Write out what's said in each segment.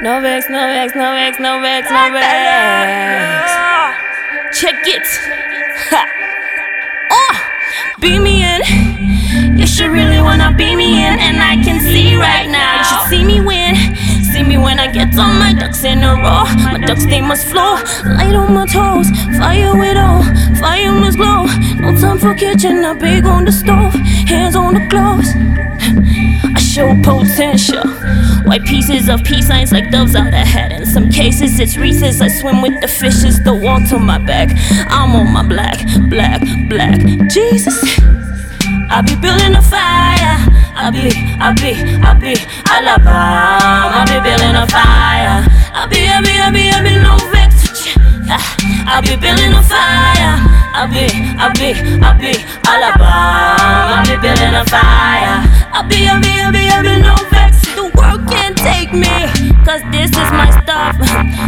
No vex, no vex, no vex, no vex, no vex. Check it. Ha. Oh, beam me in. You should really wanna beam me in, and I can see right now. You should see me win. Me when I get on my ducks in a row. My ducks they must flow. Light on my toes, fire with all. Fire must glow. No time for kitchen, I bake on the stove. Hands on the gloves. I show potential. White pieces of peace signs like doves out ahead. In some cases, it's Reese's. I swim with the fishes, the to my back. I'm on my black, black, black. Jesus. I be building a fire. I be, I be, I be, Alabama. I be building a fire. I be, I be, I be, I be no vex. I be building a fire. I be, I be, I be, Alabama. I be building a fire. I be, I be, I be, I be no vex. Take me, cause this is my stuff.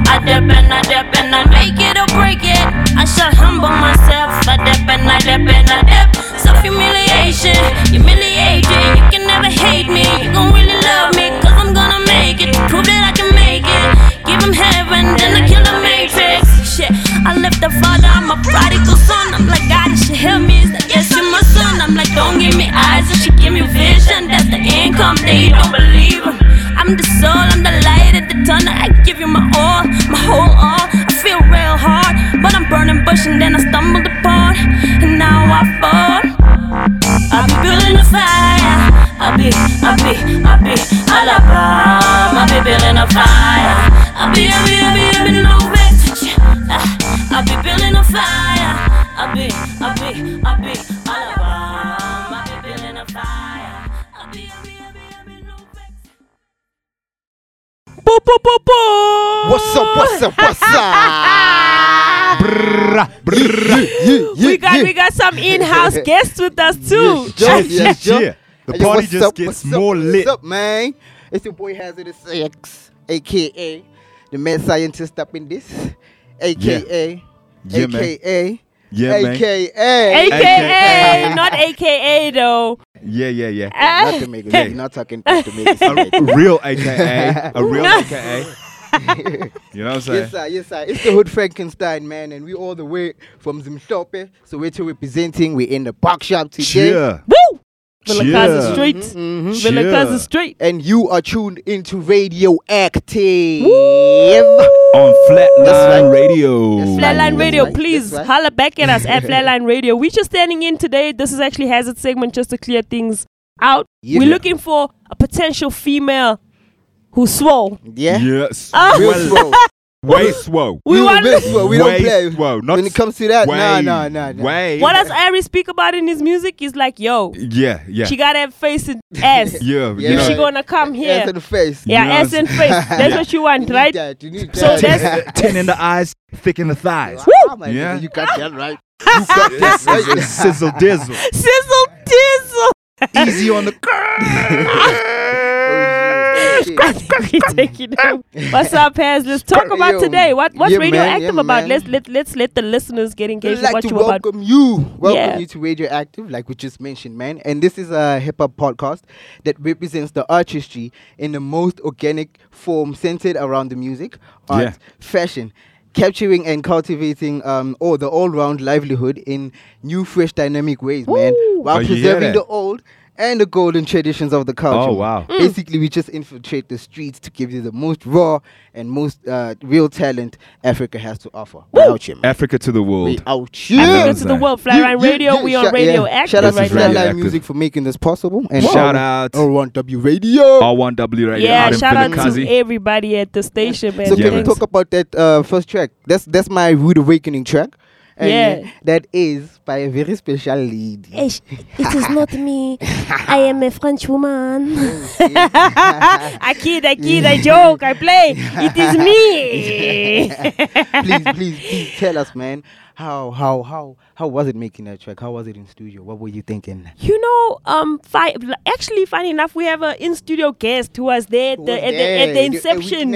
I dip and I dip and I make it or break it. I shall humble myself. I dip and I dip and I dip. Self humiliation, humiliating. You can never hate me. You gon' really love me, cause I'm gonna make it. Prove that I can make it. Give him heaven, then I kill the matrix. Shit, I left the father, I'm a prodigal son. I'm like, God, you should help me. He's like, yes, you're my son. I'm like, don't give me eyes, you should give me vision. That's the income, they don't believe him. I'm the soul, I'm the light at the tunnel. I give you my all, my whole all. I feel real hard, but I'm burning bush and then I stumbled upon, and now I fall. I be building a fire. I be, I be, I be, Alabama. I be building a fire. I be, I be, I be, I be no vex. Ah, I be building a fire. I be, I be, I be, Alabama. I be building a fire. I be, I be, I be, I be no vex. Boop, boop, boop, boop. What's up? What's up? What's up? Yeah, yeah, we got yeah. we got some in-house guests with us too. Yes, Joe. Yeah, Yes, yeah, yeah. The party what's just up? gets What's more up? lit. What's up, man? It's your boy Hazardous X, aka the mad scientist up in this, aka, Yeah, man. aka, Yeah, man. aka, AKA, AKA. not AKA though. Yeah, yeah, yeah. Ah. Not to make it. You're not talking to make it. A real AKA. A real AKA. You know what I'm saying? Yes, sir. Yes, sir. It's the Hood Frankenstein, man, and we all the way from Zimstope. So we're to representing. We're in the park shop today. Cheer. Woo! Vilakazi Cheer. Street. Mhm. Cheer. Vilakazi Street. And you are tuned into Radioactive. On Flatline. Radio. That's. Flatline That's Radio, right, please that's right. holla back at us at Flatline Radio. We're just standing in today. This is actually Hazard segment just to clear things out. Yeah. We're looking for a potential female who swole. Yeah. Yes. Ah. Real Well, slow. Way slow. We You want- real slow. We don't play. slow. Not when it comes to that, way, nah, nah, nah, nah. Way. What does Ari speak about in his music? Is like, yo, Yeah, yeah. she gotta have face and ass. yeah, Yeah. If she gonna come here, in the face. yeah, know ass what and face. That's what you You want, need right? that. You need So that. that's- Ten in the eyes, thick in the thighs. Ah, my Yeah. nigga, You got that right. You got that It's- it's right. sizzle dizzle. Sizzle dizzle. Easy on the Oh, shit. Oh, shit. We take it. What's up, Paz? Let's talk about Yo. today. What what's Yeah, man. radioactive Yeah, about? man. Let's let let's let the listeners get We'd engaged with like what to you about. welcome you. Welcome Yeah. you to Radioactive, like we just mentioned, man. And this is a hip hop podcast that represents the artistry in the most organic form, centered around the music, art, Yeah. fashion, capturing and cultivating um all the all round livelihood in new, fresh, dynamic ways, man, while Oh, preserving that? the old. And the golden traditions of the culture. Oh, wow. Mm. Basically, we just infiltrate the streets to give you the most raw and most uh, real talent Africa has to offer. We out here, man. Africa to the world. out here. Africa to the world, Flatline You- you- Radio. you- we on shout- Radio yeah. Active Shout out to now. Flatline Radioactive. Music for making this possible. And Shout out. R1W Radio. R1W Radio Yeah, out shout out Vilakazi. to everybody at the station, man. so can we talk about that uh, first track? That's that's my Rude Awakening track. Yeah. that is by a very special lady. It is not me. I am a French woman. I kid, I kid, I joke, I play. It is me. please, please, please tell us, man. How how how how was it making that track? How was it in studio? What were you thinking? You know, um, fi- actually, funny enough, we have an in studio guest who was there at Who the, was at, the, at the inception.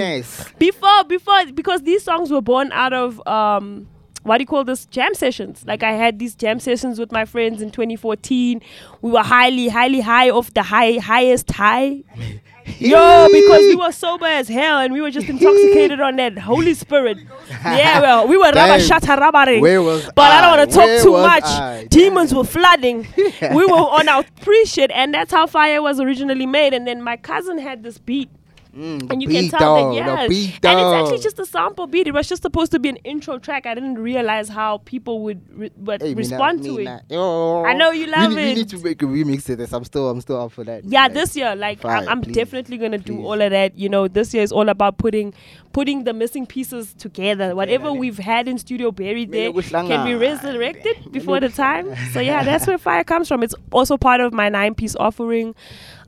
Before, before, because these songs were born out of um, what do you call this jam sessions like i had these jam sessions with my friends in 2014 we were highly highly high off the high highest high Yo, because we were sober as hell and we were just intoxicated on that Holy Spirit. Yeah, well, we were rabba shatarabari. Where was But I, don't want to talk too much. I? Demons were flooding. we were on our pre shit, and that's how fire was originally made. And then my cousin had this beat. Mm, And you can tell dog, that, yeah. the And it's actually just a sample beat. It was just supposed to be an intro track. I didn't realize how people would, re- would Hey, respond to it. I know you love we, it. We need to make a remix of this. I'm still, I'm still up for that. Yeah, Like, this year, like fire, I'm, please, definitely gonna do all of that. You know, this year is all about putting putting the missing pieces together. Whatever yeah. we've had in studio buried there, can be resurrected before the time? So yeah, that's where fire comes from. It's also part of my nine piece offering,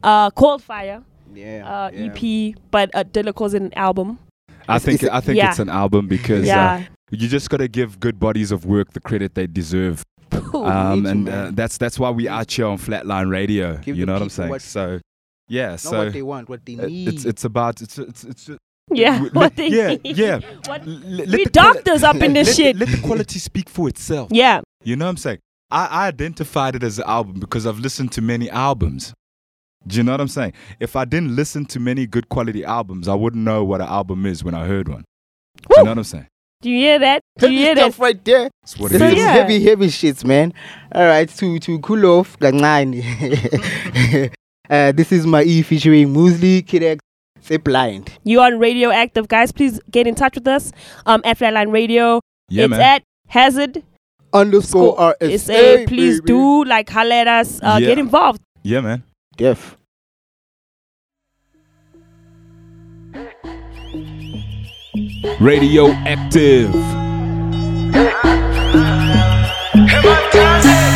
uh, called Fire Yeah. uh, yeah. EP, but uh, Dilla calls it an album. I think it's- I think Yeah. it's an album because Yeah. uh, you just got to give good bodies of work the credit they deserve. Um, and uh, that's that's why we out here on Flatline Radio. Give you know what I'm saying? what- so yeah, Not so what they want, what they uh, need. it's it's about it's it's it's. Yeah, w- what they yeah, need. yeah. What? L- let We the quali- doctors up in this let, shit. The, let the quality speak for itself. Yeah, You know what I'm saying? I, I identified it as an album because I've listened to many albums. Do you know what I'm saying? If I didn't listen to many good quality albums, I wouldn't know what an album is when I heard one. Do you know what I'm saying? do you hear that? Do you hear stuff that? right there. That's what This So is is. yeah. heavy, heavy shits, man. All right, to to cool off, kancane. uh, this is my E featuring Muesli, Kid X, Say Blind. You on Radioactive, guys? Please get in touch with us um, at Flatline Radio. Yeah, it's man. at Hazard Underscore Score RSA. Please baby. do like holler at us. Uh, Yeah. Get involved. yeah, man. Def. Radioactive.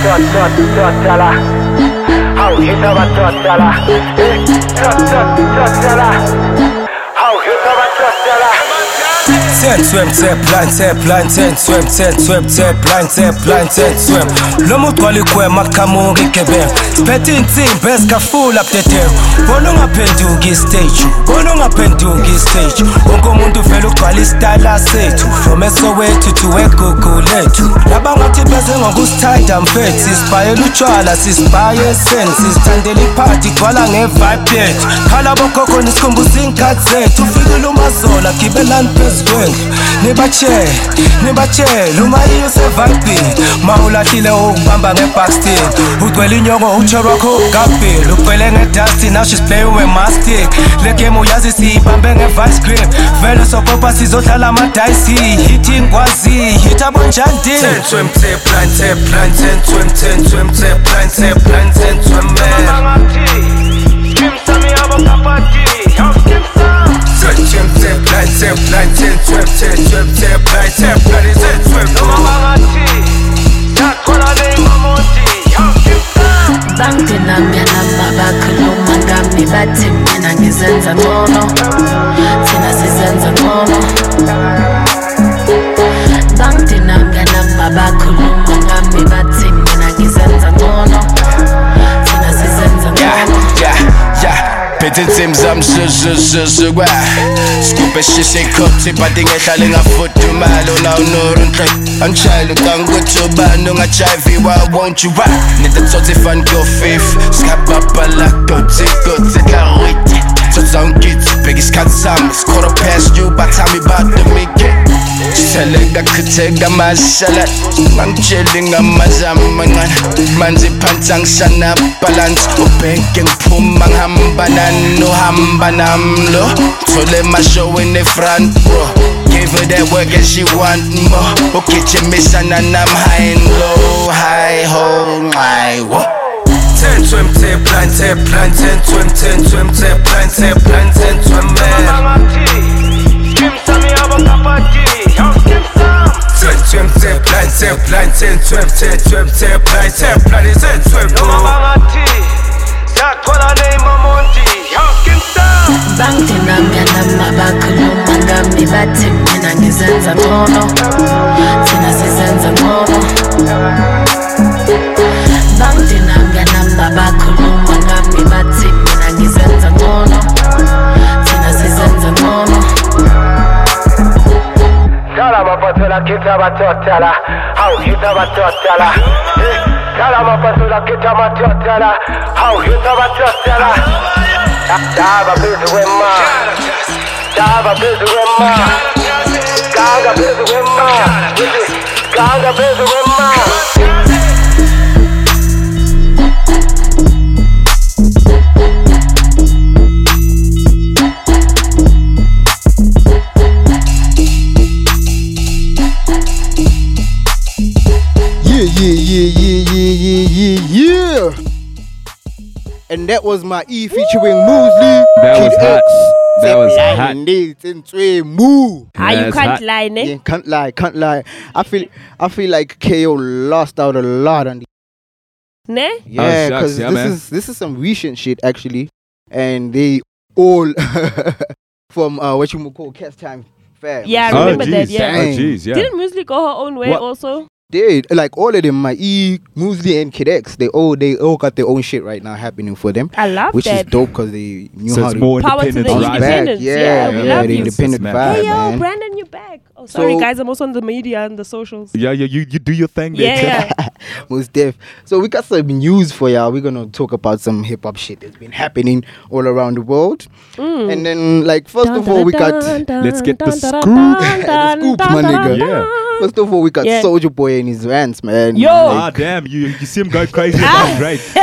Dot Ten swim, ten blind, ten blind, ten swim, ten swim, ten blind, ten blind, ten swim. Lo muntu walikwe makamungi kebe. Spethe insimbi ezikafula budedevu. Bona ungaphenduki istage, bona ungaphenduki istage. Wonke umuntu vele ugcwala isitayela sethu. From eSoweto to eGugulethu. Laba ngathi beze ngokusithanda mfethu. Sisibhayela utshwala, sisibhaye eseni, sisithandela iphathi gcwala nge-vibe yethu. Khala bokhokho nisikhumbuza iy'nkathi zethu. Ufikile umazola gibelani phezu kwendlu. Nibatshele, nibatshele uma iyo usevibini. Ma ulahlile ukubamba ngebackstick. Ugcwele inyongo utshelo wakho ugabhile. Ugcwele ngedusty now she's playing with my stick. Le game uyazi siyibambe nge-vice grip. Vele sopopa sizodlala amadayisi. Hit ingwazi, hit abonjani Ten swim, ten blind, ten blind, ten swim, ten swim, ten blind, ten blind, ten swim, man. Mangati. Skim sami abo kapati. Ten swim, ten blind, ten blind, ten swim, ten swim, ten blind, ten blind, ten swim, Noma mangati. Yakhola le mamonti. Bangidinamya namba bakhuluma ngami bathi mina ngizenza ngcono thina sizenza ngcono bangidinamya namba bakhuluma ngami bathi mina ngizenza ngcono yeah. Phethe insimbi zami zuzuzuzukwa Scoop eshishe ikhopthi but ngehlale ngafudumala Una unuru nhle Angishayela ukangukuthi ubani ungajayivi Why won't you rock? Nita tsotsi fan go fifth Skababala dotsi dotsi clarity Tsotsa ungithi bheka isikhathi sami It's quarter you but tell me about the weekend Chitheka mashala Ngangitsheli ngamazami mancane Manje phansi angishana balance. Ubheke ngiphuma ngihamba nani uhamba nami lo. Thole emashoweni e-front bro. Gave her that work and she want more. Ugijimisana nami high and low High ho, high wo. Ten swim, ten blind, ten blind, ten swim, ten swim, ten blind, ten ten swim, man blind, ten blind, ten swim, Noma oh. mangati. Yakhola le mamonti. How skim sam? bangidinamya namba bakhuluma ngami bathi mina ngizenza ngcono thina sizenza ngcono bangidinamya namba bakhuluma ngami bathi mina ngizenza ngcono thina sizenza ngcono Dollar. Tell 'em up to the kids of a totala. How hit of a totala. Tell 'em up to the kids of a totala. How hit of a totala. Dava busy with ma. Dava busy with ma. Gaga busy with ma. Gaga busy with ma. Yeah, yeah, yeah, yeah, yeah, yeah, yeah, yeah. And that was my E featuring Moosey. That Kid was hot. X. That was hot. and dates in three moo. Ah, you can't hot. lie, ne? Yeah, can't lie, can't lie. I feel, I feel like KO lost out a lot on the Ne? yeah, shucks, because yeah, this man. is this is some recent shit actually, and they all from uh, what you call cast time fam. Yeah, I Oh, remember that, jeez. yeah. Oh, jeez, yeah. Didn't Muesli go her own way What? also? They like all of them, my E, Moosey and Kid X, they all they all got their own shit right now happening for them, I love which that. is dope because they knew So how it's to more Power to the independent Right. rising. independence. Yeah, Yeah, we yeah, love the you. independent That's vibe, Hey yo, man. Brandon, you're back. Oh, sorry So- guys, I'm also on the media and the socials. Yeah, yeah, you, you do your thing there. Yeah, Tim. yeah. Most deaf. So we got some news for y'all. We're gonna talk about some hip hop shit that's been happening all around the world. Mm. And then, like, first of all, we got Let's get the the scoop, my nigga. Yeah. First of all, we got Soulja Boy and his rants, man. Yo. Ah, damn, you, you see him go crazy about Drake.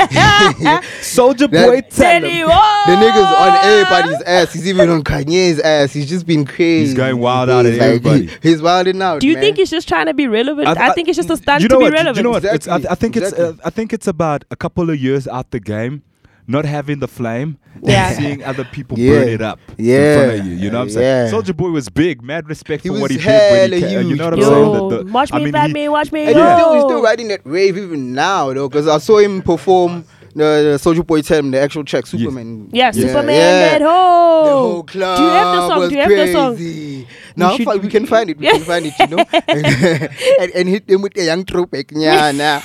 Soulja Boy, tell Tell him. what. the nigga's on everybody's ass. He's even on Kanye's ass. He's just been crazy. He's going wild out at He's like, everybody. he- he's wilding out. Do you man. think he's just trying to be relevant? I, think it's just a stunt you know to be what, you- relevant. You know what? It's, I, Exactly, I think it's uh. I think it's about a couple of years out the game, not having the flame, Yeah. and seeing other people Yeah. burn it up in front of you. You know what I'm saying? Yeah. Soulja Boy was big, mad respect He for what he did when he hella ca- You know what I'm bro. saying? The- the- watch I me, mean, bad he- me, watch me. And he's still, he's still riding that wave even now, though, because I saw him perform the, the Soulja Boy tell him the actual track Superman. Yeah, Superman yeah. that The whole club Do you have the song? was Do you have the song? crazy. No, should- fi- we can find it. We can find it, you know, and, and, and hit them with the young throwback. Yeah, nah.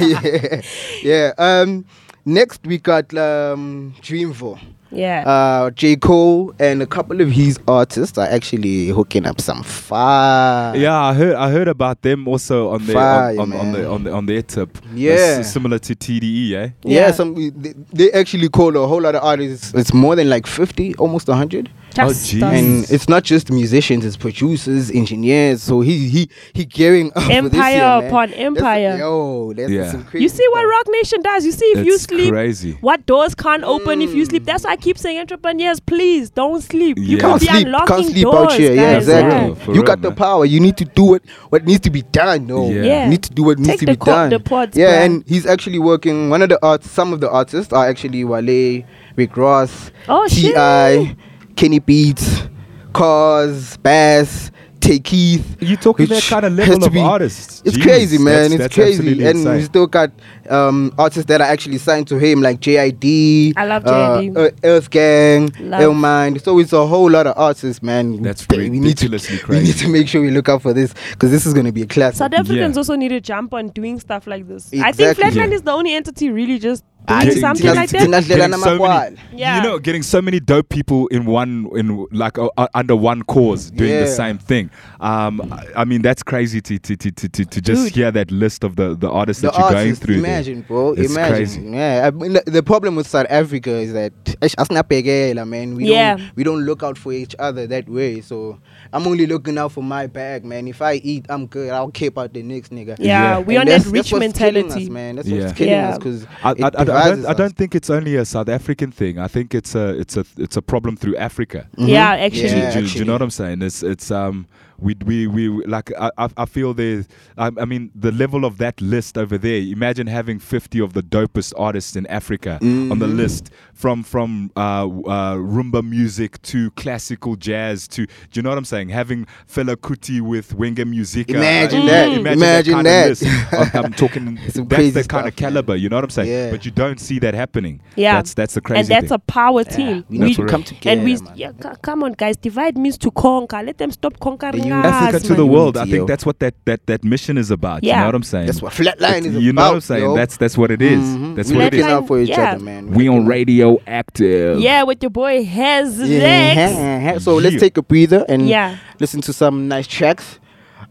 yeah, yeah. Um, next we got um, Dreamville. Yeah. Uh, J Cole and a couple of his artists are actually hooking up some fire. Yeah, I heard. I heard about them also on their Fire, on, on, on, the, on, the, on their tip. Yeah. That's similar to TDE, eh? Yeah, Yeah. some they, they actually call a whole lot of artists. It's more than like fifty, almost hundred. Oh, just oh, jeez. And it's not just musicians; it's producers, engineers. So he he he gearing up for this Empire year, man. upon That's- empire. yo, that's Yeah. some crazy You see what. Roc Nation does? You see, if you sleep, crazy. what doors can't open if you sleep? Mm. That's why I keep saying, entrepreneurs, please don't sleep. You Yeah. can can't be sleep, unlocking can't sleep doors, out here. Yeah, guys. exactly. For real, for you real, got the man. power. You need to do what what needs to be done. though. Yeah. Yeah. You need to do what needs Take to the be co- done. the pods, yeah, bruh. and he's actually working. One of the arts, some of the artists are actually Wale, Rick Ross, Oh, shit. Ti, Kenny Beats, Cars, Bas, Take Keith. You talking that kind of level to of be- artists? It's Jeez, crazy, man. that's- it's that's crazy, absolutely and we insane. still got um, artists that are actually signed to him, like JID. I love uh, JID. uh, Earth Gang, Love. Illmind. So it's a whole lot of artists, man. That's we need to ridiculously we need to make sure we look out for this because this is gonna be a classic. South Africans Yeah. also need to jump on doing stuff like this. I think Flatline Yeah. is the only entity really just Doing Tina- something like that. Getting so many, Yeah. you know, getting so many dope people in one, in like uh, uh, under one cause, doing the same thing. Um, I, I mean, that's crazy to to, to, to, to, to just Dude. hear that list of the, the artists The that you're going artists, through. there. imagine, bro. It's imagine. crazy. Yeah, I mean, the, the problem with South Africa is that Eish, asinapekela, man. We Yeah. don't we don't look out for each other that way. So I'm only looking out for my bag, man. If I eat, I'm good. I'll keep out the next nigga. Yeah, Yeah. we And on that's- that rich mentality. us, man. That's Yeah. what's killing Yeah. us because I, I, I, I don't, I don't think it's only a South African thing. I think it's a it's a it's a problem through Africa. Yeah, actually. do, Yeah, do- do you know what I'm saying? It's it's um we we we we- like I I- I feel there's I, I mean the level of that list over there. Imagine having 50 of the dopest artists in Africa on the Mhm. list from from uh, uh, rumba music to classical jazz to do you know what I'm saying? Having Fela Kuti with Wenge Musica. Imagine Uh, that. Imagine, Imagine that. that. Of list. I'm, I'm talking. Some that's crazy the kind of stuff, man. caliber. You know what I'm saying? Yeah. But you don't see that happening. Yeah. That's that's the crazy and that's thing. a power team. we That's need to come together. and we, yeah, c- come on, guys. Divide means to conquer. Let them stop conquering The us. Africa to the world. I think that's what that, that, that mission is about. You know what I'm saying? That's what Flatline It's- is you know what I'm saying? yo. That's that's what it is. Mhm. That's we what it looking is. out for each Yeah. other, man. We on looking out- radio active. Yeah, with your boy Hez Lex. Yeah. So let's Yeah. take a breather and Yeah. listen to some nice tracks.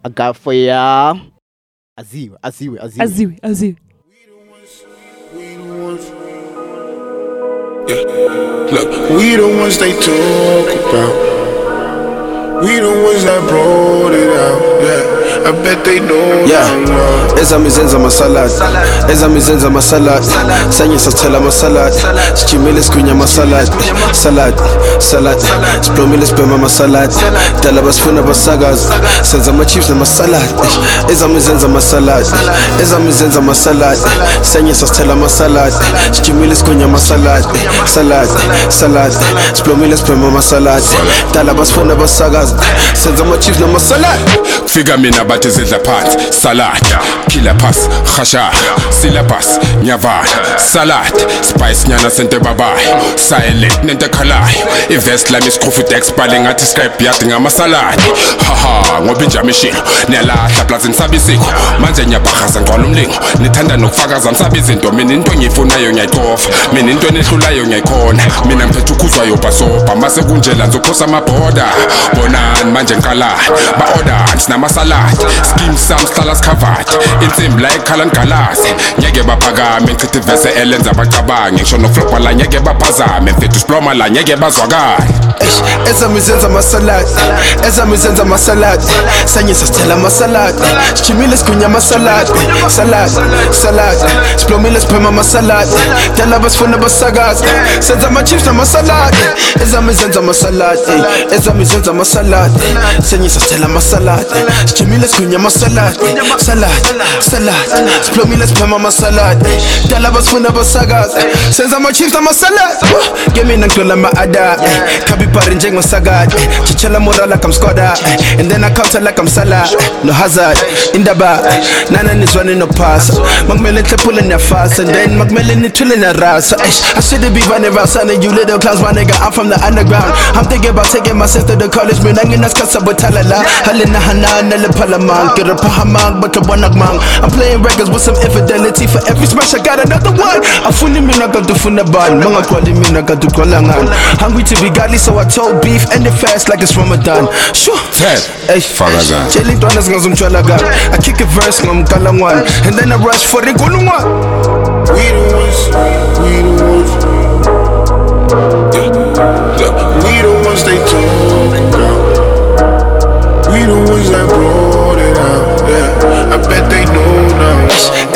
agafoya aziwe aziwe aziwe aziwe aziwe Look, we the ones they talk about. We the ones that brought it out. Yeah, I bet they know Yeah. now. ezami zenza masalad ezami zenza masalad sanye sathela masalad sijimile sigwinya masalad salad. Salad. Siblomile sibhema masalad dala basifuna basakazi. Senza ama-chips namasalad ezami zenza masalad ezami zenza masalad sanye sasithela masalad sijimile sigwinya masalad salad. salad. Siblomile sibhema masalad dala basifuna basakazi. Senza ama-chips namasalad fika mina bathi zidla phansi. Salad killer pass khasha. Syllabus nyavala salad spice nyana sente babayo silent nento ekhalayo ivest lami isiqhufu dex bale ngathi scribe yadi ngamasaladi. Haha ngoba injamishilo niyalahla plaza nisaba isiko. Manje niyabhahaza ngcwala umlingo nithanda nokufakaza nisaba izinto. Mina into engiyifunayo ngiyayicofa mina into enehlulayo ngiyayikhona. Mina ngiphethe ukhuzwayo bhasobha mase kunjela nzophosa amabhoda. Bonani manje ngiqalani ba-ordani sinamasaladi. Skim sam sihlala sicovered insimbi la ekhala ngigalazi ngeke baphakame ngichitha ivese elenza bacabange. Ngisho noflopa la ngeke baphazame mfethu siploma la ngeke bazwakale ezami zenza masalad ezami zenza masalad sanye sasithela masalad sijimile sigwinya masalad salad salad siplomile siphema masalad dala basifuna basakazi. Senza ama-chips namasalad ezami zenza masalad ey. ezami zenza masalad sanye sasithela masalad sijimile sigwinya masalad salad. Salad siplomile siphema masalad dala basifuna basakazi senza ama-chips namasalad ngemina ngidlola ama-ada eh. kabipari njengosakade chichela mora like I'm eh. and then I counter like I'm Salah no hazard indaba eh. nana nizwane no pasa makumele nhlephule niyafasa and then makumele nithule narasa Eish, I should be running around. Son you little clowns my nigga I'm from the underground. I'm thinking about taking my sister to college. Mina nginaskasa buthalala halina hanana lephalamang kirapahamang bakabonakmang I'm playing records with some infidelity for every smash I got another one. Afuni mina kadufuna bani mangaqwali mina kaduqwala ngani hungry to be godly so I told beef and it fast like it's Ramadan. Sure. Ted, Ey, fakazana. tshela intwana zingazomtshwala kani I kick a verse ngomkalangwane and then I rush for the inkulungwane We the ones, we the ones. We the ones they talk about. We the ones that brought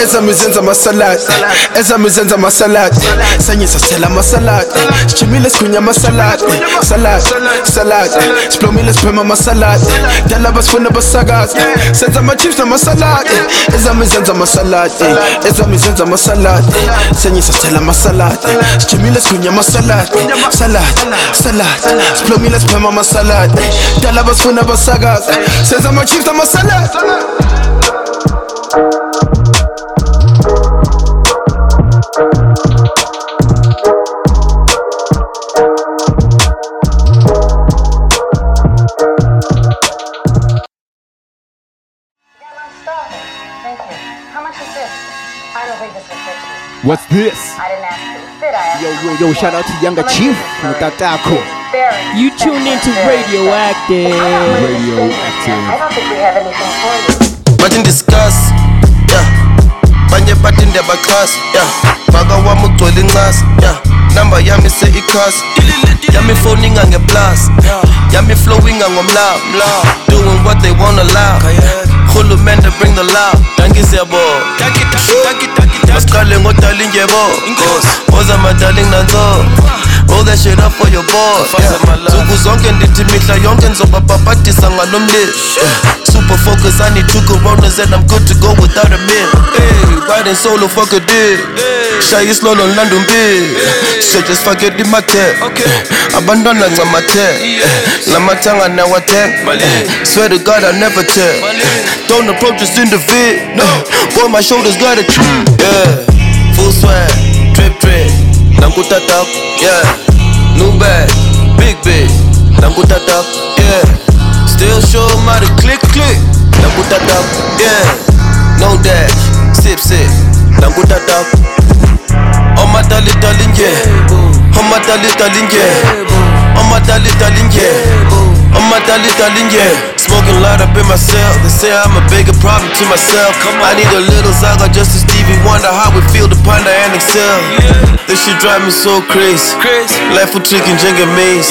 ezami zenza masalad ezami zenza masalad sanye sasithela masalad sijimile sigwinya masalad salad salad siplomile siphema masalad dala basifuna basakazi senza ama-chips namasalad ezami zenza masalad ezami zenza masalad sanye sasithela masalad sijimile sigwinya masalad salad salad siplomile siphema masalad dala basifuna basakazi senza ama-chips namasalad Thank What's this? I didn't ask you to. I yo yo yo shout out to younger chief mutatako Very You tune into very Radioactive. Radioactive. I don't think we have anything for you. bathi ndiscuss yeah banye bathi ndiyabaxhasa yeah baka wami ugcwele incasa yeah namba yami se-ikhasi yami foninga ngeplus yami flowinga ngomlaw doing what they wanna urhulumente cool, bring the love. Dankisebo masiqale ngodala indyebo oza madaling nanzo. Roll that shit up for your boy. Nsuku zonke ndithi mihla yonke nizobabhabhadisa ngalo mlilo Super focus, I need two coronas and I'm good to go without a meal. Hey, riding solo, fuck a deal. Shaya isilolo ngilanda umpilo Shit, just fuck it in my eh, Abantwana ncamathe eh, Lamathanga nawathenga eh, Swear to God I never tell. Don't approach us in the vid no Boy, my shoulders got a Yeah, full swag, drip drip Nangutatap, yeah. New bag, big big Nangutatap, yeah. Still show to click click. Nangutatap, yeah. No dash, sip sip. Nangutatap Oh my darling darling yeah. Oh my darling darling yeah yeah On. Smoking loud up in my cell. They say I'm a bigger problem to myself. I need a little saga just to Stevie Wonder how we feel to ponder and excel. This shit drive me so crazy. Life for chicken, jingle maze.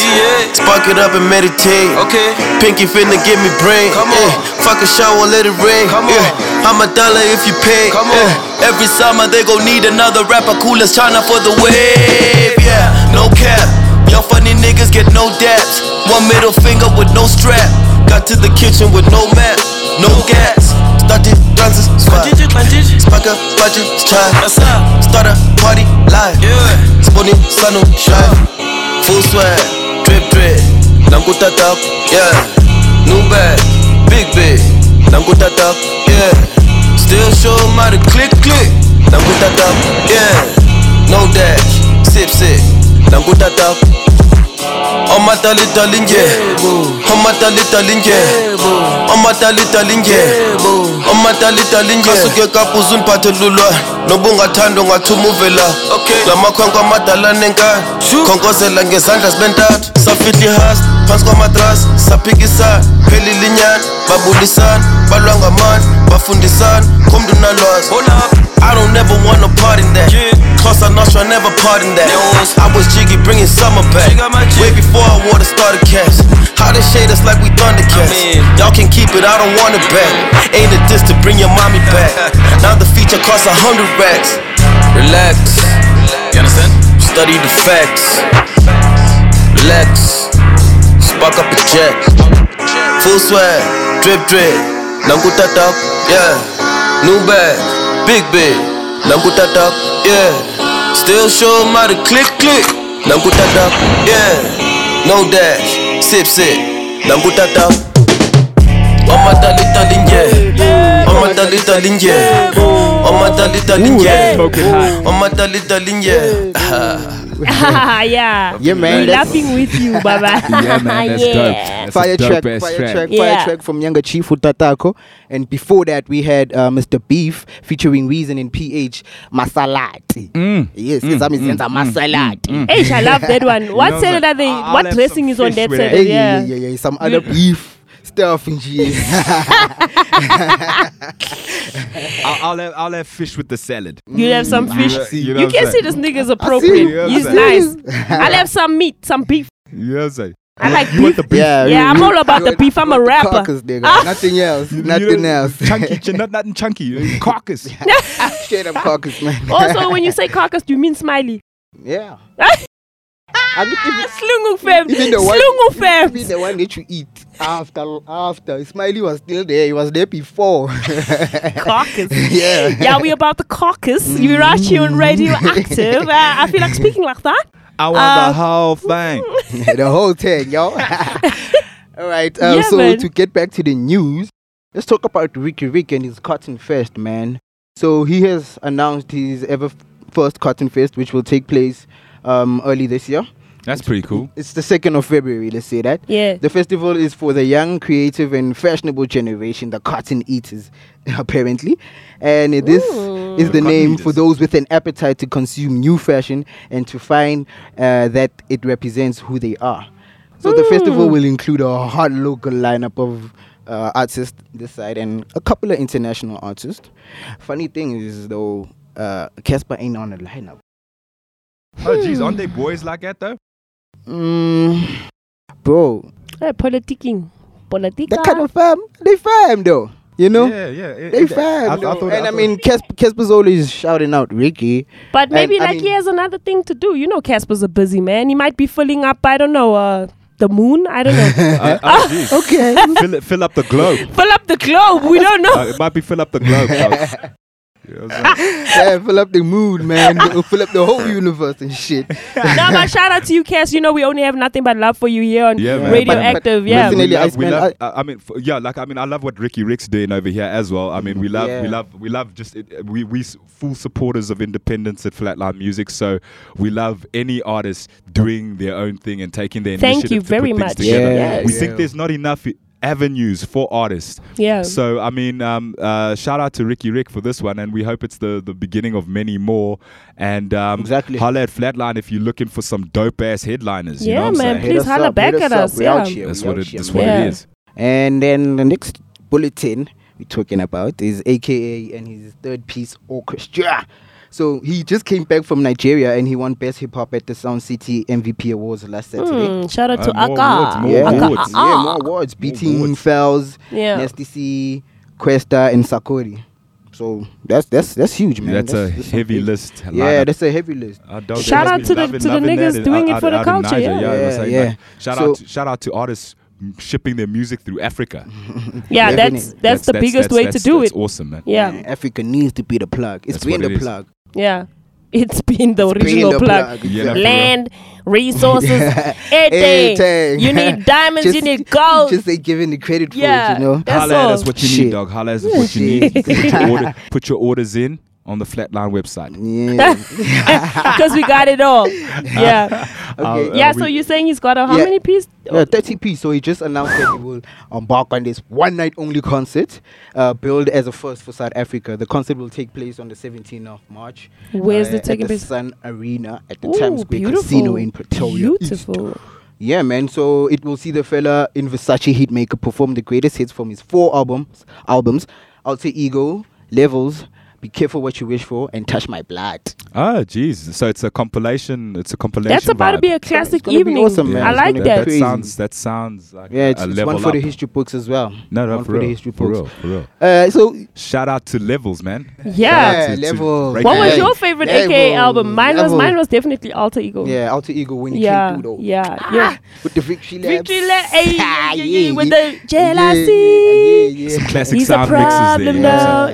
Spark it up and meditate. Okay. Pinky finna give me brain. Yeah. Fuck a shower, let it rain. come Yeah. I'm a dollar if you pay. come Yeah. Every summer they gon' need another rapper cool as China for the wave. Yeah, no cap. Young funny niggas get no daps. One middle finger with no strap. Got to the kitchen with no map, no gas. Started dances, spot. Spaka, budget, try. Start a party live. Spoonie, sun, on shine. Full swag, drip, drip. Nanguta top, yeah. New bag, big, big. Nanguta top, yeah. Still show 'em how to click, click. Nanguta top, yeah. No dash, sip, sip. Nanguta top. Oh, omatali talinge omatali oh, talinge omatali oh, talinge omatali talinge kasuke kapuzun pathelulwa nobungathandwa ngathumuvela. Lamakhwenkwe amadalanenka khonkkozela ngezandla zibe ntathu safitihas phantsi kwamatras saphikisana phelilinyani babulisana balwangamandla bafundisana kumntu nalwazi. I don't ever wanna part in that Cause I know I never part in that I was jiggy bringing summer back. Way before I wore the starter caps How they shade us like we Thundercats. Y'all can keep it, I don't want it back. Ain't a diss to bring your mommy back? Now the feature costs a hundred racks. Relax. You understand? Study the facts. Relax. Spark up a jet. Full swag. Drip drip. Nanguta top Yeah. New bag Big Bay, Nangu Tatak, yeah. Still show mighty click click, Nangu Tatak, yeah. No dash, sip sip, Nangu Tatak. Oma Tali Talinje, Oma Tali Talinje, Oma Tali Talinje, Oma Tali Talinje. yeah On my dolly darling yeah yeah. Yeah, man, We're laughing with you, Baba. Yeah, man, that's dope. Yeah. That's fire a track, dope-ass fire track. track, Yeah. fire track from Younger Chief Utatako. And before that, we had uh, Mr. Beef featuring Reason and PH Masalati. Mm. Yes, yes, I'm in Masalati. Mm, mm. Hey, I love that one. What know, Saturday? like, they, I'll- I'll what have dressing is on that with Saturday? yeah, Yeah. yeah, yeah, some other mm. beef stuff in G. I'll, I'll, have, I'll have fish with the salad. You have some fish. You You, know what I'm can see saying? this nigga's appropriate. you. He's nice. I'll have some meat, some beef. You know what I'm saying? I like You want beef. the beef? yeah, Yeah, I'm all about the beef. I'm a rapper. Carcass, nigga. Ah. Nothing else. You Nothing know, else. Chunky, ch- not, nothing chunky. Carcass. Straight up carcass, man. Also, when you say carcass, do you mean smiley. yeah. I mean, even, Slungu fam. even the one, Slungu even, fam. even the one that you eat after, after Smiley was still there. He was there before. Carcass. yeah. Yeah, we about the caucus. You're right here on Radioactive. Uh, I feel like speaking like that. I want Uh, the whole thing. the whole thing, yo. All right. Uh, Yeah, so man. to get back to the news, let's talk about Riky Rick and his Cotton Fest, man. So he has announced his ever first Cotton Fest, which will take place um, early this year. That's pretty cool. It's the 2nd of February, let's say that. Yeah. The festival is for the young, creative, and fashionable generation, the cotton eaters, apparently. And this is the Cotton name for those with an appetite to consume new fashion and to find uh, that it represents who they are. So the festival will include a hot local lineup of uh, artists this side and a couple of international artists. Funny thing is though, uh, Cassper ain't on the lineup. Oh, jeez, aren't they boys like that though? Mm, bro, Hey, politicking. Politica. that kind of fam, they fam though. You know, Yeah, yeah. it- they it- fam. I- I though. thought- and I, thought- mean, Cassper, Cassper's always shouting out Riky. But maybe And, I like he has another thing to do. You know, Cassper's a busy man. He might be filling up. I don't know. Uh, the moon. I don't know. Uh, oh, jeez. Okay. fill, it, fill up the globe. Fill up the globe. We don't know. Uh, it might be fill up the globe. Folks. You know what I'm saying? yeah, fill up the mood, man. fill up the whole universe and shit. no, but shout out to you, Cass. You know, we only have nothing but love for you here on Yeah, man. Radioactive. Yeah. Definitely, we love, we love, I mean, f- yeah, like I mean, I love what Riky Rick's doing over here as well. I mean, we love, we love, we love just it, we we full supporters of independence at Flatline Music. So we love any artist doing their own thing and taking their Thank initiative you to very much. Together. Yes. We Yeah. think there's not enough. I- avenues for artists. Yeah. So I mean, um, uh, shout out to Riky Rick for this one, and we hope it's the the beginning of many more. And um, Exactly. holla at Flatline if you're looking for some dope ass headliners. you know Yeah, what I'm man, saying? please Hit holla up, back at up. us, yeah. here, That's what it. here, That's man. what Yeah. it is. And then the next bulletin we're talking about is AKA and his third piece orchestra. So he just came back from Nigeria and he won Best Hip Hop at the Sound City MVP Awards last Saturday. Mm, shout out to Uh, more Aka. awards, more yeah, Aka, awards. ah, yeah, ah. more awards beating awards. Falz, Yeah. Nasty C, Kwesta, and Sarkodie. So that's that's that's huge, man. that's, a some heavy big- list. Yeah, that's a heavy list. I Shout out it's to the- to the niggas doing it for the culture, Niger, yeah. Yeah, saying, yeah. like, Shout So- out, to, shout out to artists shipping their music through Africa. Yeah, Definitely. that's that's the biggest way to do that's it. awesome, man. Yeah, Man, Africa needs to be the plug. It's That's been the it is. plug. Yeah. It's been the It's been original the plug. plug, Yeah, exactly. for real. Land, resources, everything. Everything. You need diamonds, you need gold. Just they giving the credit Yeah. for it, you know. That's Holla at all. us what you Shit. need, dog. Holla at us what you need. You put, your order, put your orders in on the Flatline website. Yeah. Because we got it all. Yeah. okay. Uh, yeah, uh, so you're saying he's got a how Yeah. many piece? Yeah, 30 piece. So he just announced that he will embark on this one night only concert, uh, billed as a first for South Africa. The concert will take place on the 17th of March. Where's uh, the taking at the place? Sun Arena at the Ooh, Times Square beautiful. Casino in Pretoria. East. Beautiful. Yeah, man. So it will see the Fela in Versace Hitmaker perform the greatest hits from his four albums. Albums: Alter Ego, Levels, Be Careful What You Wish For, and Touch My Blood. Oh, jeez. So it's a compilation. It's a compilation. That's about to be a classic gonna be evening. awesome, man. I like that. That sounds. That sounds like Yeah, it's, a it's level one for up. the history books as well. no, no, one for for the real, history for books. real, for real. Uh, so Shout out to Levels, man. Yeah. to- to Levels. break What was your favorite Levels, AKA album? Mine was mine was definitely Alter Ego. Yeah, Alter Ego when he yeah, came through though. yeah, yeah. With the victory laps. Victory lap, hey, Ah, yeah, yeah, with the jealousy. Yeah, yeah, yeah. Classic He's a sound mixes there. problem, You know na-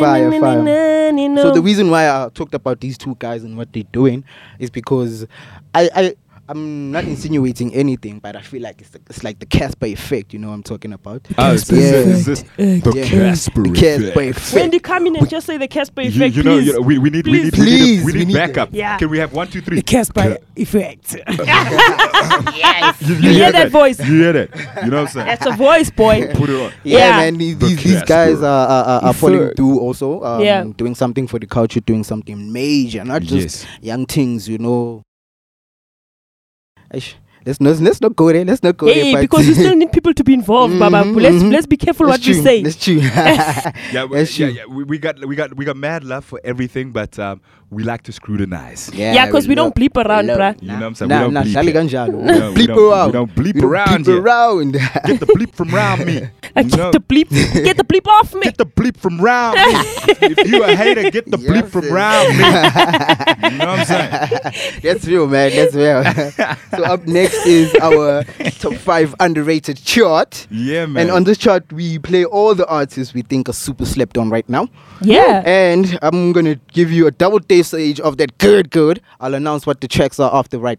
Fire, na- na- fire. So the reason why I talked about these two guys and what they're doing is because I I I'm not insinuating anything, but I feel like it's, the, it's like the Cassper effect. You know what I'm talking about? Oh, is this, Yeah. is this the Yeah. Cassper The Cassper effect? effect. Wendy, come in and just say the Cassper effect, you know, please. you know, we, we need, we Please. need, we need, Please, we we need need backup. Yeah. Can we have one, two, three? the Cassper effect. You, You hear that voice? You hear that? You know what I'm saying? That's a voice, boy. Put it on. Yeah, Yeah. man, these, The these, these guys are, are, are, are following through also. Um, Yeah. Doing something for the culture, doing something major, not just Yes. young things, you know. Aish, Let's not, let's not go there. Let's not go there. Hey, but- because we still need people to be involved, Baba. Mhm, Let's mhm. let's be careful That's what we true, say. That's true. Yeah, we, That's yeah, true. yeah. We, we got we got we got mad love for everything, but um, we like to scrutinize. Yeah, 'cause we don't bleep around, bruh. You know what I'm saying? Nah, we nah, don't bleep. Shali here. Ganjalo. We don't- we Bleep don't- we around. don't bleep We don't around bleep here. around. Get the bleep from round me. Uh, You know? get the bleep, get the bleep off me. Get the bleep from round me. if you a hater, get the bleep from sir. round me. You know what I'm saying? That's real, man. That's real. so up next is our top five underrated chart. Yeah, man. And on this chart, we play all the artists we think are super slept on right now. Yeah. And I'm gonna give you a double dosage of that good, good. I'll announce what the tracks are after right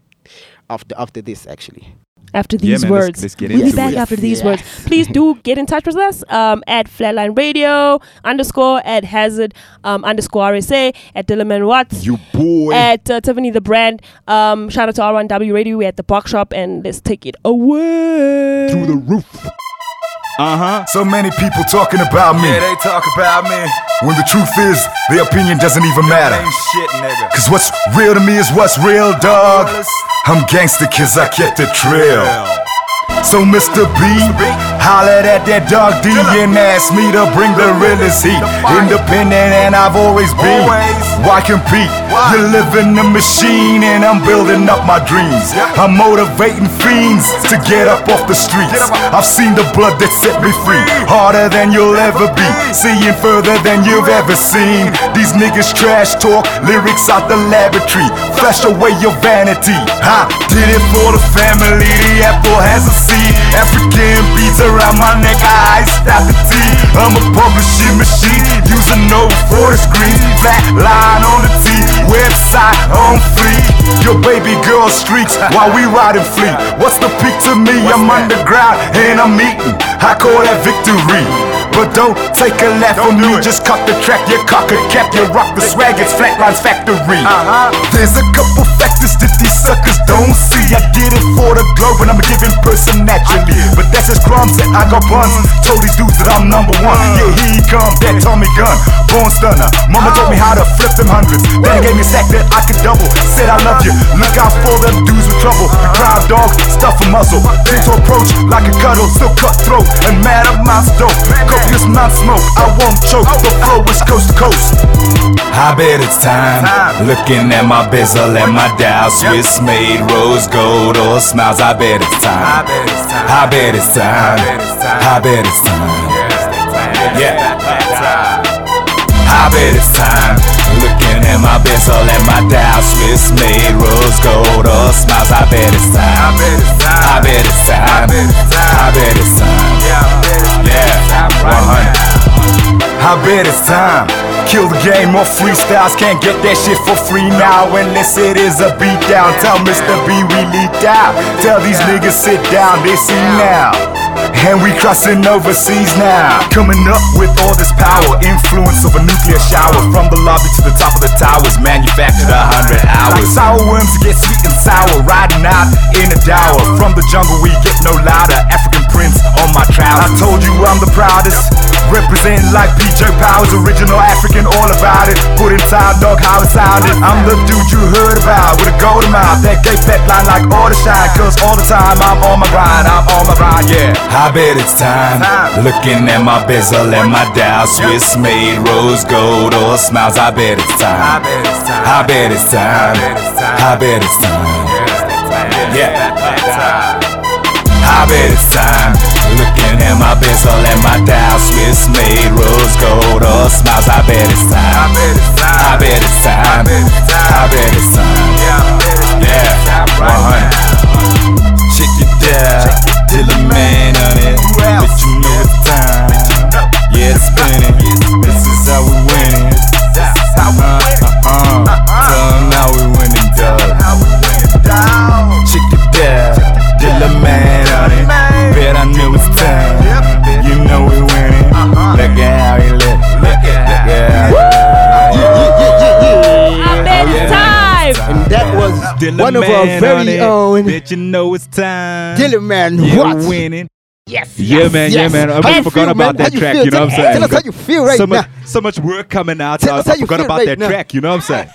after after this actually. after Yeah, these man, let's- words. let's get we'll be back it. after these Yeah. words. Please do get in touch with us um, at Flatline Radio underscore at Hazard um, underscore RSA at Dillerman Watts. You boy. At uh, Tiffany the brand. Um, shout out to R1W Radio. We're at the box shop and let's take it away. through the roof. Uh huh. So many people talking about me. Yeah, they talk about me. When the truth is, their opinion doesn't even matter. Shit, nigga. Cause what's real to me is what's real, dog. I'm gangster cause I kept it real. So Mr. B, hollered at that dog D and asked me to bring the realest heat. Independent and I've always been. Why compete? You live in the machine and I'm building up my dreams. I'm motivating fiends to get up off the streets. I've seen the blood that set me free. Harder than you'll ever be. Seeing further than you've ever seen. These niggas trash talk lyrics out the laboratory. Flash away your vanity. I did it for the family. The apple has a African beats around my neck. I stop the T. I'm a publishing machine. Using no for the screen. Flat line on the T. Website on free. Your baby girl streaks while we riding fleet. What's the peak to me? I'm underground and I'm eating. I call that victory. But don't take a laugh on me, just cut the track, you cock a cap, you rock the swag, it's Flatlines Factory. Uh-huh. There's a couple factors that these suckers don't see. I did it for the globe and I'm a giving person naturally. But that's just crumbs and I got buns. Told these dudes that I'm number one. Yeah, here he come, that Tommy gun. Born stunner. Mama told me how to flip them hundreds. Then gave me a sack that I could double. Said I love you. Look out for them dudes with trouble. The crowd dogs, stuff a muscle. Tend to approach like a cuddle, still cutthroat. And mad amounts dope. Copious amount smoke. I won't choke. The flow is coast to coast. I bet it's time. Looking at my bezel and my dial, Swiss made rose gold or smiles. I bet it's time. I bet it's time. I bet it's time. Yeah. I bet it's time. Looking at my bezel and my dial, Swiss made rose gold or smiles. I bet it's time. I bet it's time. I bet it's time. Yeah. 100. I bet it's time. Kill the game or freestyles. Can't get that shit for free now unless it is a beatdown. Tell Mr. B we leaked out. Tell these niggas sit down, they see now. And we crossing overseas now. Coming up with all this power. Influence of a nuclear shower. From the lobby to the top of the towers. Manufactured a hundred hours. Like sour worms get sweet and sour. Riding out in a dower. From the jungle we get no louder. African prince on my trousers. I told you I'm the proudest. Representing like PJ Powers. Original African, all about it. Put in time, dog, how it sounded. I'm the dude you heard about. With a golden mouth. That gay fat line like all the shine. Cause all the time I'm on my grind. I'm on my grind, yeah. I bet it's time. Looking at my bezel and my dial, Swiss made rose gold or smiles. I bet it's time. I bet it's time. I bet it's time. Yeah. I bet it's time. At my bezel and my dial, Swiss made rose gold or smiles. I bet it's time. I bet it's time. I bet it's time. Yeah. 100. Check it out. Till the man on it. But you know it's time. Yeah, it's spinning. This is how we winning. Uh, uh, uh. Tell 'em how we winning, dog. Check it out. Till the man on it. Bet I know it's that one of our very own Bet you know it's time. Dylan Man. Yeah, what? winning. Yes. Yeah, man, yeah, man. I How almost you forgot feel, about man? that How you track. feel? You know what I'm Tell- saying? tell us how you feel right so now. Much, so much work coming out. Tell I, us how I you forgot feel about right that now. track. You know what I'm saying?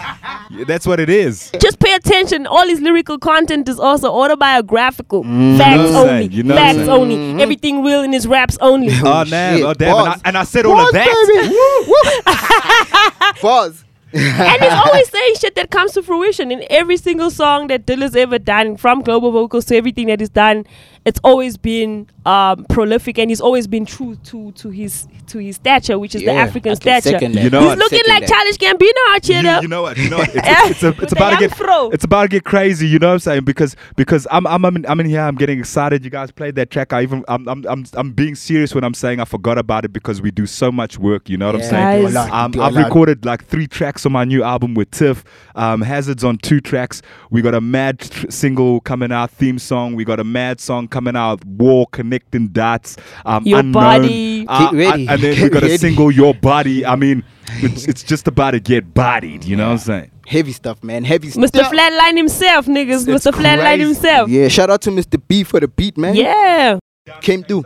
Yeah, that's what it is. Just pay attention. All his lyrical content is also autobiographical. Mm. Facts You know only. You know what I'm Facts saying? only. Everything real in his raps only. Oh, damn. shit. Oh, damn. And I, and I said all of that. baby. Pause. and he's always saying shit that comes to fruition in every single song that Dilla's ever done, from global vocals to everything that he's done. It's always been um, prolific, and he's always been true to to his to his stature, which is the African stature. You know he's what? looking like that. Childish Gambino out here. You, you know what? You know what? It's, it's, it's, a, it's about to get fro. it's about to get crazy. You know what I'm saying? Because because I'm I'm I'm in, I'm in here. I'm getting excited. You guys played that track. I even I'm I'm I'm, I'm being serious when I'm saying I forgot about it because we do so much work. You know what I'm Yeah, saying? do a lot, Um, do a I've lot. recorded like three tracks on my new album with Tiff. Um, Hazards on two tracks. We got a mad tr- single coming out, theme song. We got a mad song coming out, War connecting dots. Um, Your unknown. Body. Uh, Get ready. and then we Get got a single, Your Body. I mean, it's, it's just about to get bodied. You know what I'm saying? Heavy stuff, man. Heavy stuff. Mr. Flatline himself, niggas. It's Mr. Flatline himself. Yeah, shout out to Mr. B for the beat, man. Yeah. Came through.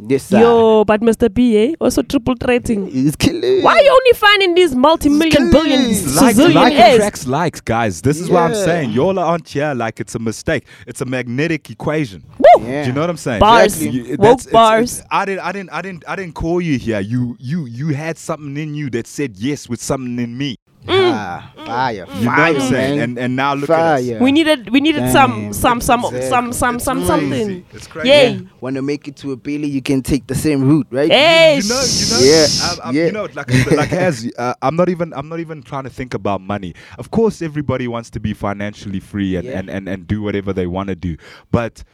Yes, sir. Yo, but Mr. B, eh? Also triple threating. He's killing. Why are you only finding these multi-million, billion, Like- like, Sicilian like A's? tracks likes, guys. This is what I'm saying. Y'all aren't here like it's a mistake. It's a magnetic equation. Woo! Yeah. Do you know what I'm saying? Bars. Exactly. You- Woke it's- bars. it's- I didn't. I didn't. I didn't. I didn't call you here. You. You. You had something in you that said yes with something in me. Ah, fire, You know what I'm saying? And and now look fire. at us. We needed, we needed some, Damn. some, some, Exactly. some, some, some, something. It's crazy. Yay! Want to make it to a Bailey, you can take the same route, right? Hey, you know, you know, Yeah, I'm, I'm, yeah. you know, like, like as uh, I'm not even, I'm not even trying to think about money. Of course, everybody wants to be financially free and Yeah. and, and, and do whatever they want to do, but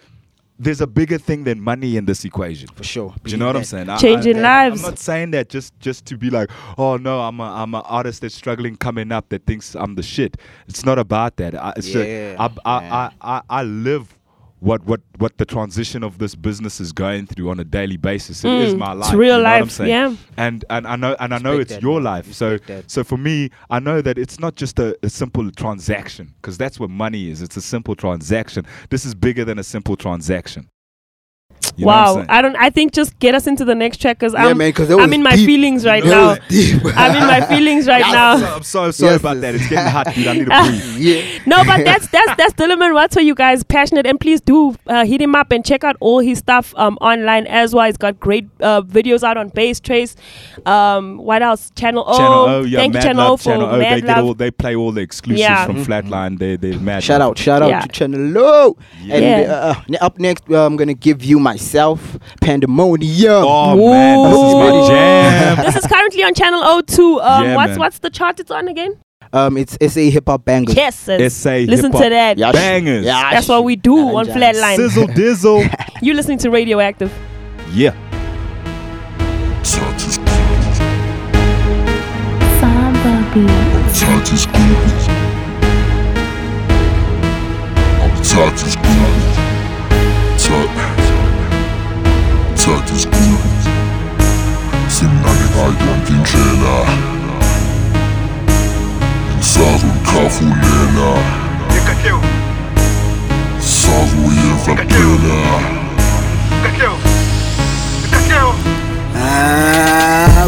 there's a bigger thing than money in this equation. For sure. Do you know what I'm saying? Changing I, lives. I'm not saying that just just to be like, oh no, I'm a I'm an artist that's struggling coming up that thinks I'm the shit. It's not about that. I, it's Yeah, just, I, I. I, I I live what what what the transition of this business is going through on a daily basis. It is Mm, my it's life. real you know what I'm life, saying? yeah. And and I know and I know Respect it's that, your man. life. So that. so for me, I know that it's not just a, a simple transaction because that's what money is. It's a simple transaction. This is bigger than a simple transaction. You know what I'm wow, saying? I don't. I think just get us into the next track because Yeah, I'm, man, 'cause that I'm in my deep. feelings right That now. deep. I'm in my feelings right I'm now. so, I'm so sorry Yes, about that. It's getting hot, dude. I need to breathe. yeah. No, but that's that's that's Dillerman Watts for you guys, passionate, and please do uh, hit him up and check out all his stuff um, online as well. He's got great uh, videos out on Bass Trace. Um, what else? Channel O. Channel O, yeah, Thank Mad you, Channel O, for Channel O. Mad They get Love. all, they play all the exclusives Yeah. from Flatline. They they mad. Shout out, shout out Yeah. to Channel O. Yeah. And uh, uh, up next, uh, I'm gonna give you myself, Pandemonium. Oh man, this is my jam. this is currently on Channel O2. Um, Yeah, what's man. what's the chart it's on again? Um, it's SA Hip Hop Banger. Yes, sis. SA listen hip-hop to that. Yash. Bangers. Yash. That's what we do on Yash. Flatline. Sizzle dizzle. You listening to Radioactive? yeah. Simnandi Jena Saru kafu yena Saru yeva pena.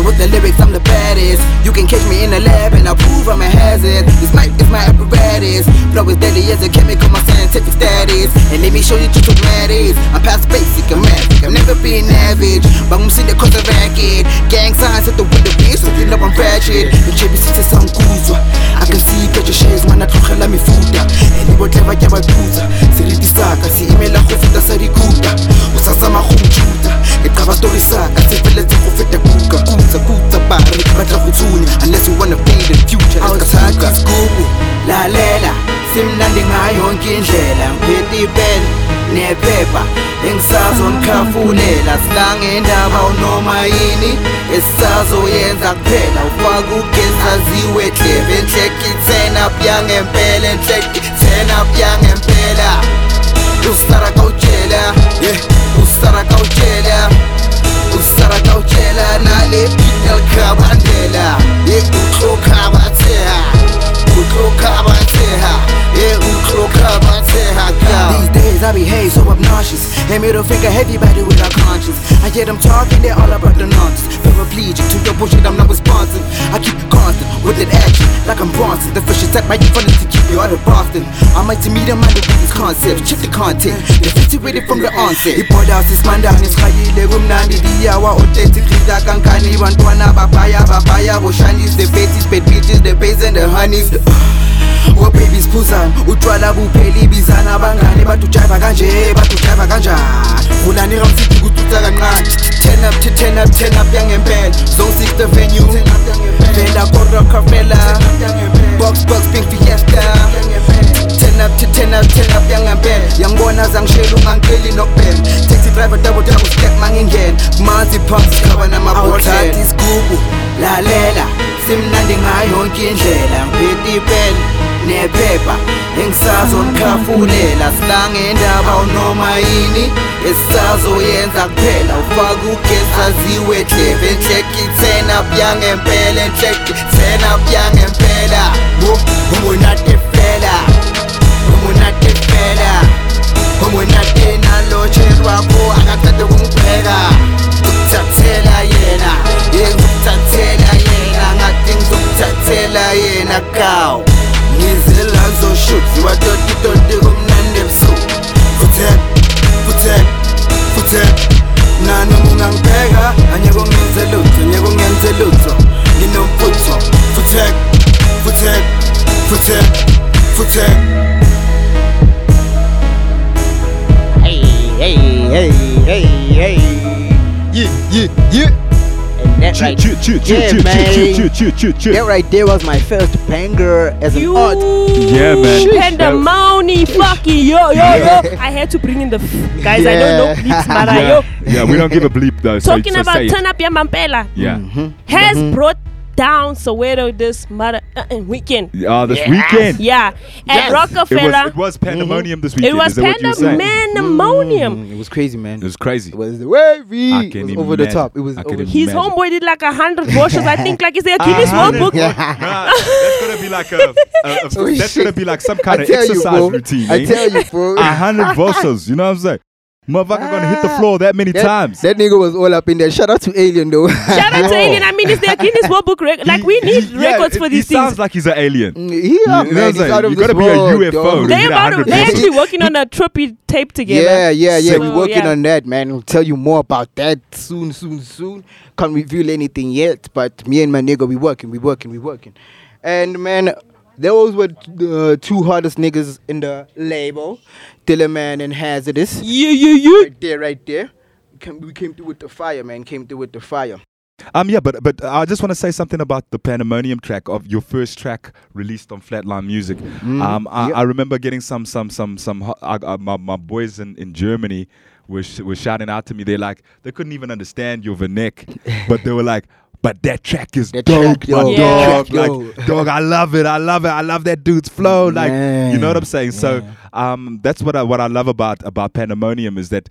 With the lyrics, I'm the baddest. You can catch me in the lab and I prove I'm a hazard. This mic is my apparatus. Flow is deadly as a chemical, my scientific status. And let me show you just what mad is. I'm past basic, I'm magic. I've never been average. But I'm seeing the cause of racket. Gang signs at the window, bitch. So you know I'm ratchet. Chibi sits some kuzwa. I can see picture shades, man. I tlogela mefuta. And it whatever ya babuza. Siridisaka, si imela go feta sa dikuta. O sasama go ntšhuta. e qaba torisa ka tsefeletse go feta kuka kutsa kutsa bare ke batla go tshune unless you wanna be the future awuthatha isigubu lalela simnandi ngayo yonke indlela. Ngwetipela nephepha engisazonikhafuleka silangendaba unoma yini esisazoyenza kuphela. Ufake ugezaziwe dlebe enhlekithena up yangempela enhlekithena up yangempela These days I behave so obnoxious. And middle finger everybody without conscience I hear them talking they're all about the nonsense. Paraplegic to your bullshit I'm not responsive. I keep constant with that action like I'm Bronson. The fish right in front to keep you out of Boston. I might to meet them under these concepts. Check the content They're situated from the onset. Ipoda sisimandane sikhayile kumnandi liyawa oteti khida kankani bantwana babhaya babhaya boshanisa the betis ah, bad bitches the bays and the honeys Oh baby siphuzana utshwala buphela ibizana abangane badujayiva kanje badujayiva kanjani? Vulani ramsithi kututsa kancane. Ten up to ten up ten up yangempela. Zone six the venue. Vela kodwa khafela box box pink fiesta. Ten up to ten up ten up yangempela. Yangibona zangishela ungangiceli nokubhema. Taxi driver double double step mangingena. Manzi sikhaba namabhodlela isigubu lalela simnandi ngayo yonke indlela. Ngiphethe ipeni nephepha. Engisazoniqhafulela silangendaba unoma yini. Esisazoyenza kuphela ufake ugezaziwe dleve enhlekithena byangempela enhlekithena byangempela ungunatefela ungunatefela ungunatenalotshe lwakho akatade kungibheka ngizokuthathela yena yengizokuthathela yena ngathi ngizokuthathela yena kawu. His hands on shoot You are dirty, dirty, come none them so Futek, futek, futek Nani mungangibheka anyeke ungenze lutho anyeke ungenze lutho Nginomfutho Futek, futek, futek, futek Hey, hey, hey, hey, hey. Yeah, yeah, yeah. And that right, yeah, man. That right there was my first banger as an You art. Yeah, man. Pandemony, fucking yo, yo, yo. I had to bring in the f- guys. I don't know Yeah. bleeps, but I yo. yeah, we don't give a bleep though. Talking so about say turn up your mampela Yeah. Mm-hmm. has brought down Soweto this mother uh, uh, weekend. Oh, this weekend. Yeah, at Yes. It was, Rockefeller. it was pandemonium this weekend. It was Is that what you were saying? pandemonium. Mm, it was crazy, man. It was crazy. It was wavy. I It can was over the top. It was I over can His Imagine. homeboy did like a hundred washes. I think like is there a A Guinness World Book? Nah, that's gonna be like a, a, a- Oh, that's shit. gonna be like some kind I of tell you, exercise bro. routine. I eh? tell you, bro. a hundred verses. You know what I'm saying? Motherfucker gonna hit the ah. floor that many That, times. that nigga was all up in there. Shout out to Alien though. Shout out to Alien. I mean, is there a Guinness World Book record? Like we need Yeah, records for these things. he sounds like he's an alien. Mm, yeah, You know what man, I'm he's saying? out of You this gotta be a UFO They hit about to, they verses. actually working on a trippy tape together. Yeah, yeah, yeah. So, We're working yeah. on that, man. We'll tell you more about that soon, soon, soon. Can't reveal anything yet, but me and my nigga, we working, we working, we working. And man, those were the two hardest niggas in the label, Dillerman and Hazardous. Yeah, yeah, yeah. Right there, right there. We came, we came through with the fire, man. Came through with the fire. Um, yeah, but but I just want to say something about the Pandemonium track of your first track released on Flatline Music. um, I, yep. I remember getting some some some some I, I, my, my boys in, in Germany were sh- were shouting out to me. They're like they couldn't even understand your vernac, but they were like. But that track is That dope, track, my yo, Yeah. dog. track. Like, dog, I love it. I love it. I love that dude's flow. Like, you know what I'm saying? So, um, that's what I what I love about about Pandemonium is that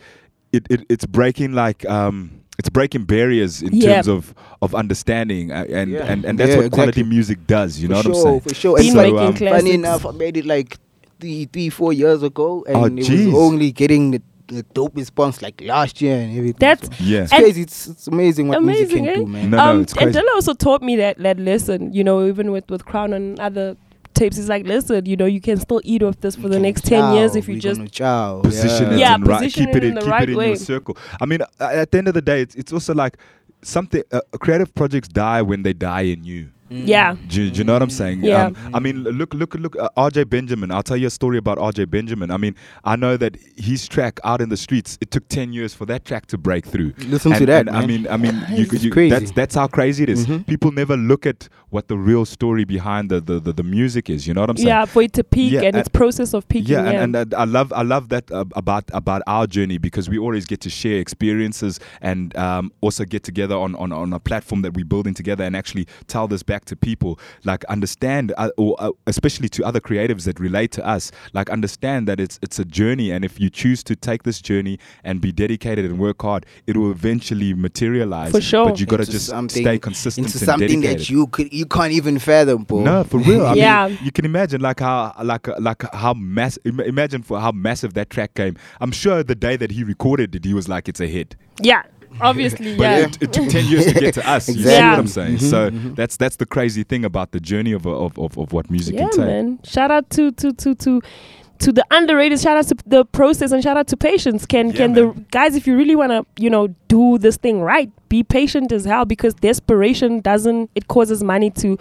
it, it it's breaking like um it's breaking barriers in Yeah. terms of of understanding uh, and Yeah. and and that's Yeah, what quality exactly. music does. You know for what sure, I'm saying? For sure, Been And making funny- classics. Funny enough, I made it like three, three, four years ago, and Oh, it was only getting the, the dope response like last year and everything. That's so. Yeah. It's And- crazy. It's, it's amazing what music can eh? do, man. No, no, um, it's and crazy. Dilla also taught me that that lesson. You know, even with with Crown and other tapes, he's like, listen, you know, you can still eat off this for the Can next ten years if you just chow, position it Yeah, and right, position keep it it in in, the keep right it in way. your circle. I mean, uh, at the end of the day, it's, it's also like something. Uh, creative projects die when they die in you. Yeah. Do, you- do you know what I'm saying? Yeah. Um, I mean, look, look, look. Uh, RJ Benjamin. I'll tell you a story about RJ Benjamin. I mean, I know that his track out in the streets. It took ten years for that track to break through. Listen to that, and I mean, I mean, you, It's you, crazy. that's that's how crazy it is. Mhm. People never look at what the real story behind the, the, the, the music is. You know what I'm saying? Yeah, for it to peak Yeah, and its process of peaking. Yeah, Yeah, and, and I love I love that uh, about about our journey because we always get to share experiences and um, also get together on, on on a platform that we're building together and actually tell this back to people. Like understand, uh, or uh, especially to other creatives that relate to us. Like understand that it's it's a journey, and if you choose to take this journey and be dedicated and work hard, it will eventually materialize. For sure. but you got to Into just stay consistent into something dedicated. that you could you can't even fathom, bro. No, for real. I Yeah. mean, you can imagine like how like like how mass. im- Imagine for how massive that track came. I'm sure the day that he recorded it, he was like, "It's a hit." yeah, obviously, But yeah. it, it took ten years to get to us. You see Exactly. what I'm saying? Mhm, so mhm. that's that's the crazy thing about the journey of of of, of what music yeah, can take. man. Shout out to to to to to the underrated. Shout out to the process and shout out to patience. Can Yeah, can the guys, if you really want to, you know, do this thing right, be patient as hell because desperation doesn't. It causes money to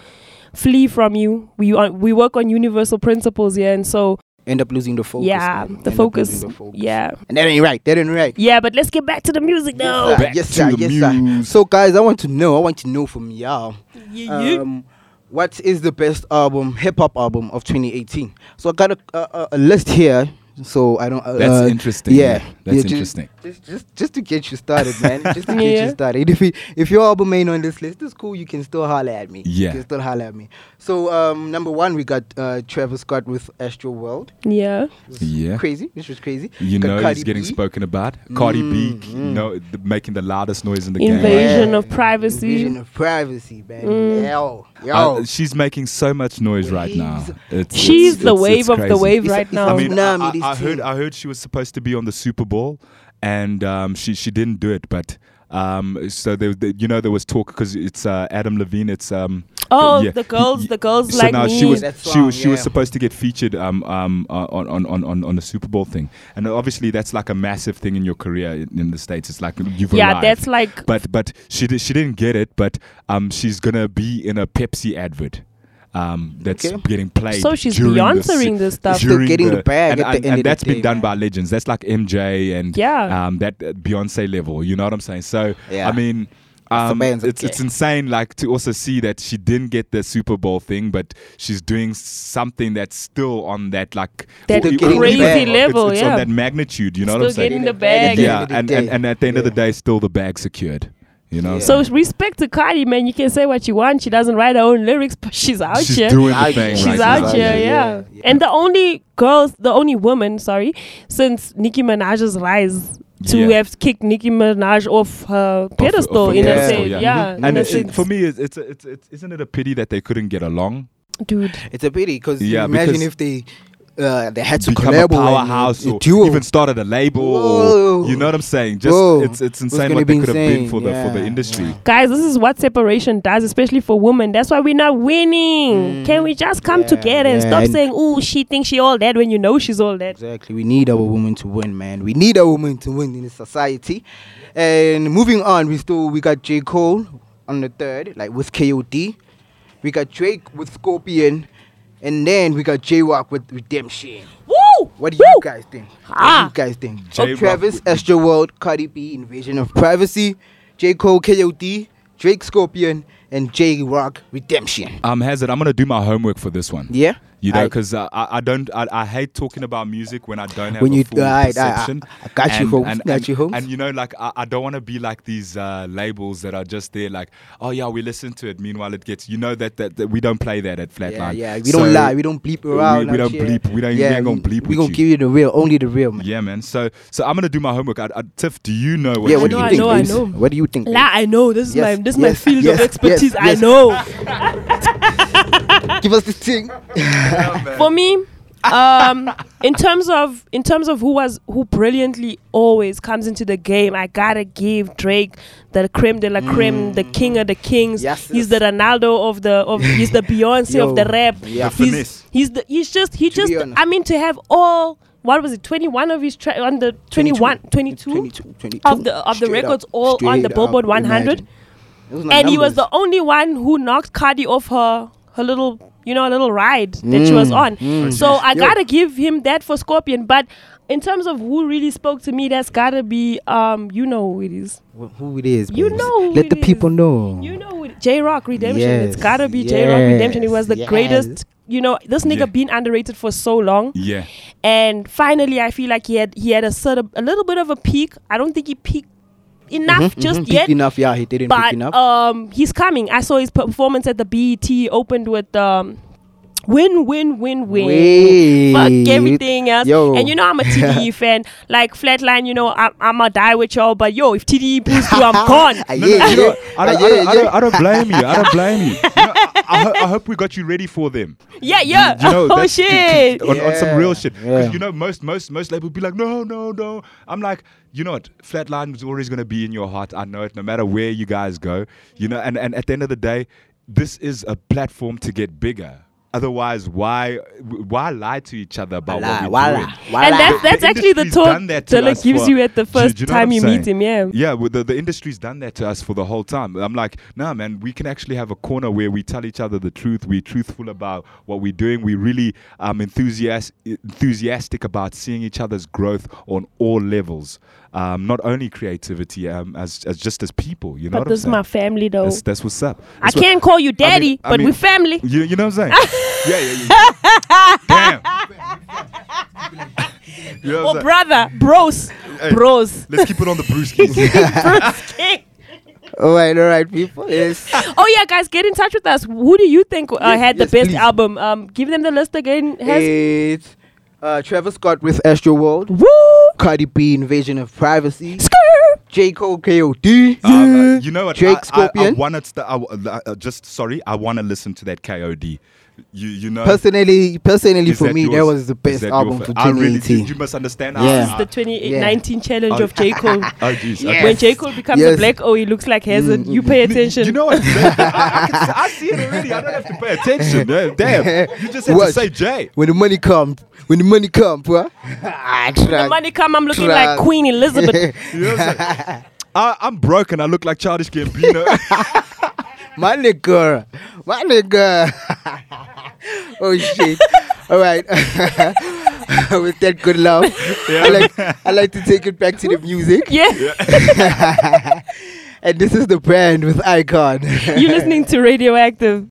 flee from you. We are, we work on universal principles here, and so End up losing the focus. yeah, man. the End focus. losing the focus. Yeah, And that ain't right. That ain't right. yeah. But let's get back to the music now. Yes, sir. Back yes, to sir. the yes, sir. muse. So, guys, I want to know. I want to know from y'all. Yeah, yeah. Um, what is the best album, hip hop album of 2018? So I got a, a, a- a list here. So I don't. Uh, That's uh, interesting. Yeah, that's yeah, interesting. Just, just, just to get you started, man. just to get Yeah. you started. If you, if your album ain't on this list, it's cool. You can still holler at me. Yeah. You can still holler at me. So um, number one, we got uh, Travis Scott with Astro World. yeah. Yeah. Crazy. This was crazy. You Got know Cardi he's getting B. spoken about. Cardi B, Mm, you mm. know, the, making the loudest noise in the game. Invasion of privacy. Invasion of privacy, man. Mm. Yo, yo. Uh, she's making so much noise right now. It's, She's it's- the it's- wave of the wave It's right now. I mean, I, I, I heard. I heard she was supposed to be on the Super Bowl, and um, she she didn't do it. But um, so there, there- you know, there was talk because it's uh, Adam Levine. It's um, oh, yeah. the girls, the girls so like now me. she was That she song, was she was supposed to get featured um um uh, on, on on on on the Super Bowl thing, and obviously that's like a massive thing in your career in, in the states. It's like you've yeah, arrived. that's like but but she di- she didn't get it. But um, she's gonna be in a Pepsi advert. Um, that's Okay. getting played. So she's during the Beyonceing this stuff. Still during getting the bag and, at the and, end and of the that's been day, done man. by legends. That's like MJ and Yeah. um, that uh, Beyonce level. You know what I'm saying? So Yeah. I mean. Um, bands, it's okay. it's insane, like to also see that she didn't get the Super Bowl thing, but she's doing something that's still on that like That or- or crazy even- it's- level, It's, yeah. on that magnitude. You know Still what I'm saying? getting the bag. yeah, the and, and, and at the end of the day, still the bag secured. You know. So respect to Cardi, man. You can say what you want. She doesn't write her own lyrics, but she's out She's here. doing the thing She's right out now. here, yeah. And the only girls, the only woman, sorry, since Nicki Minaj's rise to Yeah. have kicked Nicki Minaj off her pedestal Off- in off a the sense, pedestal, yeah. in And it, it- sense. for me, it's, it's, it's, it's isn't it a pity that they couldn't get along? dude. It's a pity because Yeah, imagine because- if they uh, they had to Become a collaborate and, powerhouse uh, or even started a label. Or, you know what I'm saying? Just Whoa. it's it's It's insane gonna what they be could have been insane, for the for the yeah, industry. Guys, this is what separation does, especially for women. That's why we're not winning. Can we just come together and Mm. stop and- saying, "Oh, she thinks she all that" when you know she's all that? Exactly. We need our women to win, man. We need our women to win in society. And moving on, we still we got J. Cole on the third, like with KOD. We got Drake with Scorpion. And then we got Jay Rock with Redemption. Woo! What do you guys think? What do Ah. you guys think? Jay Rock Travis, Astro World, Cardi B, Invasion of Privacy, J. Cole, KOD, Drake, Scorpion, and Jay Rock, Redemption. Um, Hazard, I'm gonna do my homework for this one. Yeah? You know, because uh, I, I don't, I, I hate talking about music when I don't have When a you- full aight, aight, perception. I- I got you, and, Holmes, And, got and, you, Holmes. And you know, like I, I don't want to be like these uh, labels that are just there, like, oh yeah, we listen to it. Meanwhile, it gets, you know, that that, that we don't play that at Flatline. yeah. yeah. We don't lie. We don't bleep around. We, we don't shit. bleep. We don't. Yeah, we ain't gonna bleep We with gonna give you the real, only the real, man. Yeah, man. So, so I'm gonna do my homework. I, I, Tiff, do you know what? yeah, what do you I think? know, I know. What do you think? La. I know. This is Yes, my this is yes, my field yes, of expertise. I know. Give us the thing. For me, um, in terms of in terms of who was who brilliantly always comes into the game, I gotta give Drake the creme de la creme, the king of the kings. Mm. Yes, he's yes. the Ronaldo of the of he's the Beyonce Yo, of the rap. yeah. He's, finesse. he's the he's just he To just. I mean to have all what was it 21 of his tra- on the 21 22, 22, 22. of the of the records up, all on the Billboard up, 100 imagine. Those are and he was the only one who knocked Cardi off her her little you know a little ride that she was Mm, on. mm. So I Yo. gotta give him that for Scorpion. But in terms of who really spoke to me, that's gotta be um you know who it is. Wh- who it is. You babes. know who Let it the people know. You know who it, Jay Rock Redemption. It's gotta be Jay Rock Redemption. He was the yes, greatest. You know this nigga Yeah. been underrated for so long, Yeah. and finally I feel like he had he had a sort of a little bit of a peak. I don't think he peaked enough Mhm, just mhm. yet. Enough, yeah, he didn't but enough. um, he's coming. I saw his performance at the BET opened with um, win, win, win, win. Wait. Fuck everything else. Yo. And you know I'm a TDE fan. Like Flatline, you know I'm I'ma die with y'all. But yo, if TDE pulls through, I'm gone. No, no, you know. I, don't, I, don't, I, don't. I don't blame you. I don't blame you. you know, I, I, ho- I hope we got you ready for them. Yeah, yeah. You know, oh shit. on, on some real shit. 'Cause Yeah. you know, most most most labels be like, no, no, no. I'm like, you know what? Flatline is always gonna be in your heart. I know it. No matter where you guys go, you know. And and at the end of the day, this is a platform to get bigger. Otherwise, why why lie to each other about what we're Voila, doing? voila. And that's The- that's the actually the talk done that to Dilla gives for- you at the first do you know time you saying? meet him. Yeah. Yeah, well, the, the industry's done that to us for the whole time. I'm like, nah, man, we can actually have a corner where we tell each other the truth. We're truthful about what we're doing. We're really um, enthusiast, enthusiastic about seeing each other's growth on all levels. Um, not only creativity, um, as, as just as people. You know But what this is I'm my saying? family though. That's, that's what's up. I what- can't call you I mean- daddy, I but mean- we're family. You, you know what I'm saying? yeah, yeah, yeah. Damn. You know what Oh, brother, bros, Hey, bros. Let's keep it on the brewskis. Bruce King. All right, all right, people. Yes. Oh yeah, guys, get in touch with us. Who do you think uh, Yes, had the yes, best please. album? Um, give them the list again. Has It's uh, Trevor Scott with Astro World, Woo! Cardi B, Invasion of Privacy, Skrr. J. Cole, KOD. Uh, uh, you know what? Drake, I, I, I wanted to, I, w- uh, just sorry, I want to listen to that KOD. You you know. Personally, personally for that me, that was the best album fa- for I really, 2018. you, you must understand. Yeah. This is the 2019 challenge Oh. of J Cole. Oh jeez. Yeah. okay. When J Cole becomes Yes. a black, oh, he looks like Hazard. Mm, You mm, pay attention. You know what? I, I, can, see- I see it already. I don't have to pay attention. Yeah, Damn. You just have to Watch. say J. When the money come, when the money come, bro. I the money come, I'm looking like Queen Elizabeth. You know what I'm? I, I'm broken. I look like Childish Gambino. My nigga. My nigga. oh shit. All right. With that good love, I like I like to take it back to the music. yeah. and this is the brand with Icon. You're listening to Radioactive.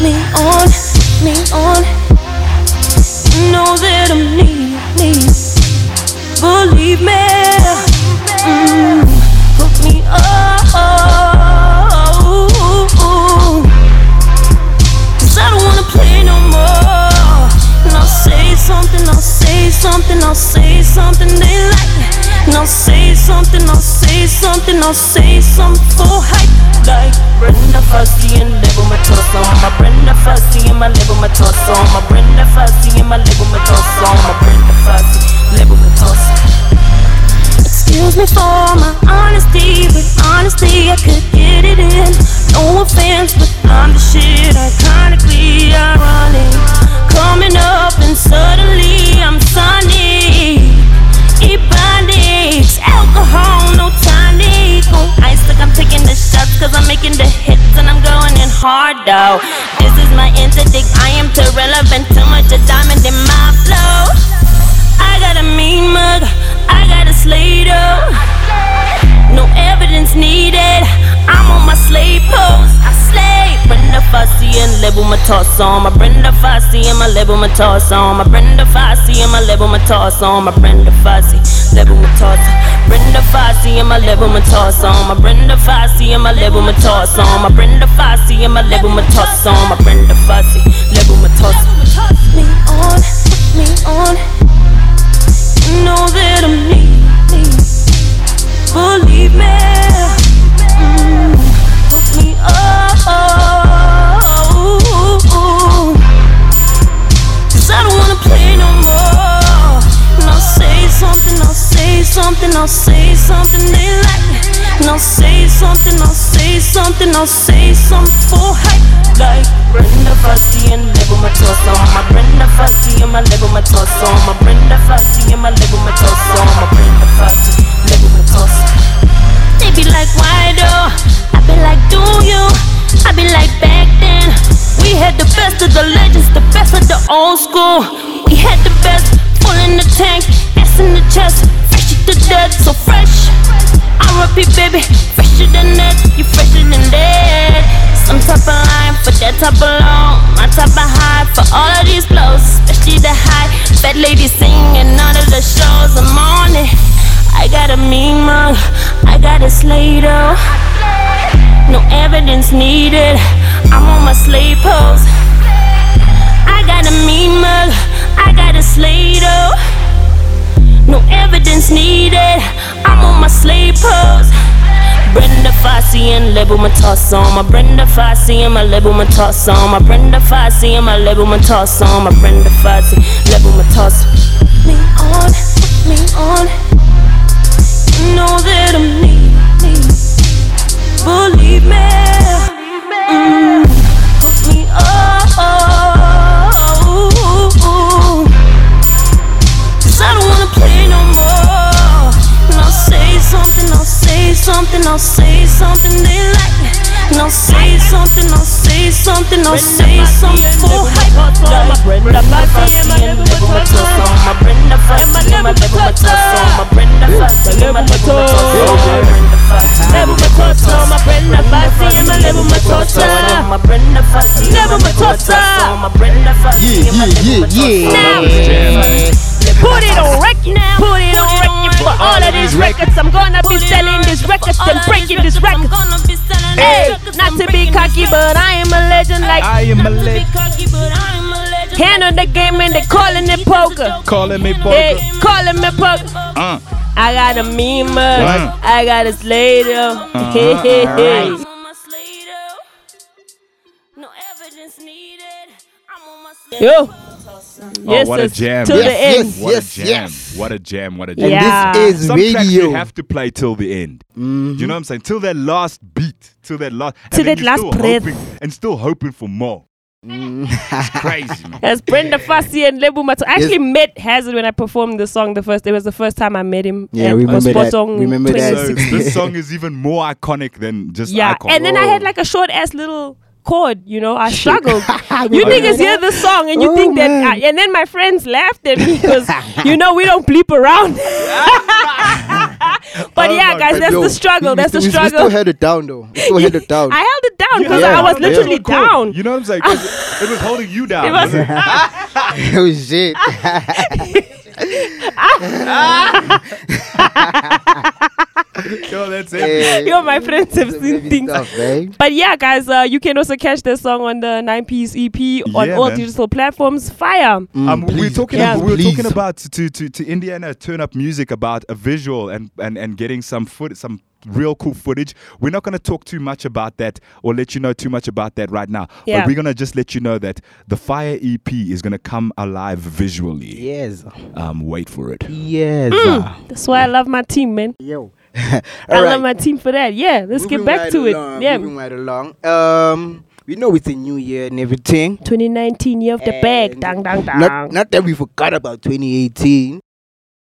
Me on, me on. Know that I'm need, need. Believe me. Mm, me I don't wanna play no more. And I'll say something, I'll say something, I'll say something they like. I'll say something, I'll say something, I'll say something for hype. Like Brenda Fassie and Lebo Mathosa. My Brenda Fassie and my Lebo Mathosa. My Brenda Fassie and my Lebo Mathosa. My Brenda Fassie, Lebo Mathosa. Excuse me for my honesty, but honestly I could get it in. No offense, but I'm the shit, iconically ironic. Coming up and suddenly I'm sunny. Like I'm taking the shots, cause I'm making the hits and I'm going in hard though. This is my interdict, I am too relevant, too much a diamond in my flow. I got a mean mug, I got a Slater. No evidence needed. I'm on my slave pose. Oh, I slay. Brenda Fassie and level my torso. My Brenda Fassie and my Lebo Mathosa. On my Brenda Fassie and my Lebo Mathosa. On my Brenda Fassie level my torso. Brenda Fassie and my Lebo Mathosa. On my Brenda Fassie and my Lebo Mathosa. On my Brenda Fassie and my Lebo Mathosa. My Brenda Fassie level my torso. Me on, me on. Know that I'm need, need. Believe me. Mm, me on. Cause I don't wanna play no more. And I'll say something, I'll say something, I'll say something they like. And I'll say something, I'll say something, I'll say something for hype. Like Brenda Fassie and Lebo Mathosa. My Brenda Fassie and my Lebo Mathosa. My Brenda Fassie and my Lebo Mathosa. My Brenda I be like, back then. We had the best of the legends, the best of the old school. We had the best, full in the tank, ass in the chest, fresh to death, so fresh. R.I.P. baby, fresher than that, you fresher than that. Some type of line for that type of low, my type of high for all of these blows, especially the high. Fat lady singing none of the shows, I'm on it. I got a mean mug, I got a Slater. No evidence needed, I'm on my slave pose. I got a mean mug, I got a Slater. No evidence needed, I'm on my slave pose. Brenda Fassie and Lebo Mathosa. My Brenda Fassie and my Lebo Mathosa. My Brenda Fassie and my Lebo Mathosa. My Brenda Fassie level my torso. Me on, me on. you Know that I'm need, need. Believe me. Mm, put me on. Cause I don't wanna play no more. And I'll say something, I'll say something, I'll say something they like. I'll say something, I'll say something, I'll say something for hype. Like Brenda Fassie and Lebo Mathosa. My Brenda Fassie and my Lebo Mathosa. My Brenda Fassie and my Lebo Mathosa. My Fassie level my Brenda Fassie and my Lebo Mathosa. My Brenda Fassie Lebo Mathosa. My Brenda Fassie my level my torso. Now. Put it on record now. Put it on for all of these records. I'm gonna be selling these records and breaking these records. Hey, not to be cocky, but I am a legend. Like I am a legend. Handle the game and they calling it poker. Calling me poker. Hey, calling me poker. Uh. I got a meme mug. Uh. I got a Slater. Uh-huh. Hey, hey, hey. Alright. Yo. Oh, what a jam. to the end. What a jam. What a jam. What a jam. And Yeah. this is Some tracks radio. you have to play till the end. Do you know what I'm saying? Till that last beat. Till that last. Till and that last still breath. hoping- and still hoping for more. Mm. it's crazy, man. That's Brenda Fassie and Lebu Mato. I actually met Hazard when I performed the song the first. It was the first time I met him. Yeah, at remember that. Spotong Remember that. So this song is even more iconic than just yeah, icon. and then I had like a short ass little chord. You know, I struggled. you Remember niggas that? hear the song and you Oh, think that. I, uh, and then my friends laughed at me because you know we don't bleep around. But Oh yeah, guys, that's Yo, the struggle. we- That's we, the we struggle. still held it down though. We still held it down. I held it down because Yeah, I was literally Cool. down. You know what I'm saying? 'Cause it was holding you down. It was- oh shit. Yo, that's it. Yeah. Yo, my friends have seen things. Stuff, man. But yeah, guys, uh, you can also catch the song on the nine piece EP on Yeah, all man. digital platforms. Fire. Um, we're talking. Yeah. we were please. talking about to, to to Indiana turn up music about a visual and and and getting some foot some real cool footage. We're not going to talk too much about that or let you know too much about that right now. Yeah. But we're going to just let you know that the Fire EP is going to come alive visually. Yes. Um, wait for it. Yes. That's why I love my team, man. Yo. I All love my team for that. Yeah, let's Moving get back right to along, it. Yeah. Moving right along. Um, we know it's a new year and everything. 2019 year of the bag. Dang, dang, dang. Not, not that we forgot about 2018,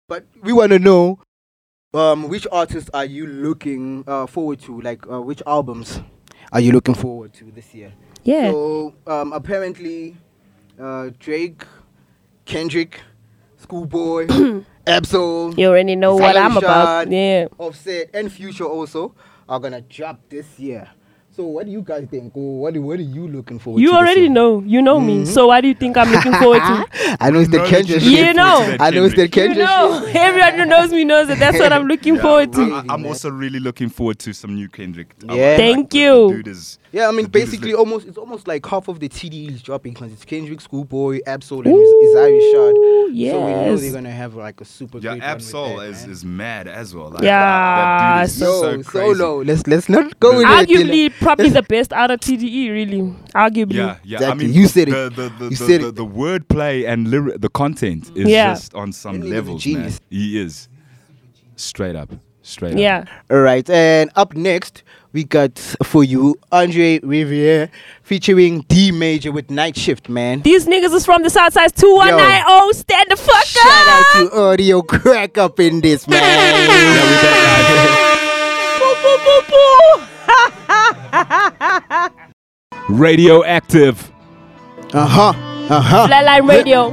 but we want to know um, which artists are you looking uh, forward to? Like, uh, which albums are you looking forward to this year? yeah. So, um, apparently, uh, Drake, Kendrick, Schoolboy, Ab-Soul, you already know what I'm about. Yeah. Offset, and Future also are gonna drop this year. So, what do you guys think? Or what, do, what are you looking forward You to? this already know. You know me. Mhm. So what do you think I'm looking forward to? I know it's the No, Kendrick you You know. I know it's the Kendrick. You know. shit. Everyone who knows me knows that that's what I'm looking forward to. I, am also really looking forward to some new Kendrick. Yeah. like Thank the- you. The dude is, Yeah, I mean, The dude is basically, lit. almost it's almost like half of the TDE is dropping because it's Kendrick, Schoolboy, Ab-Soul, and Isaiah Rashad. So we know yes. they're gonna have like a super yeah, great run with Ab-Soul that, is, is mad as well. Like, Yeah, that, that dude is so- so, Yo, crazy. solo. Let's let's not go in there. Arguably, probably the best out of TDE, really. Arguably. Yeah, yeah. Exactly. I mean, You said it. The, the, the, You the, said the, it. the wordplay and lyri- the content is Yeah. just on some That nigga's a levels, man. genius. He is. Straight up. Straight up. Yeah. All right, and up next we got for you Andre Riviere featuring D Major with Night Shift, man. These niggas is from the Southside 2190. Oh, stand the fuck Shout up. out to Audio Crack up in this, man. Boo, boo, boo, boo. Radioactive. Uh huh. Uh huh. Flatline Radio.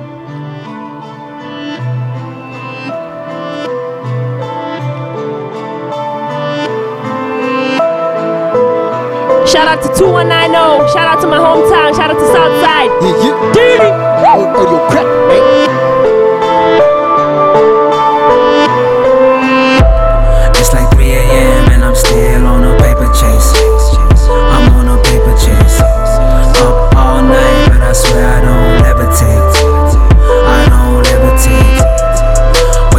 Shout out to 2190. Shout out to my hometown. Shout out to Southside. Yeah, yeah. Dirty. Au- Audio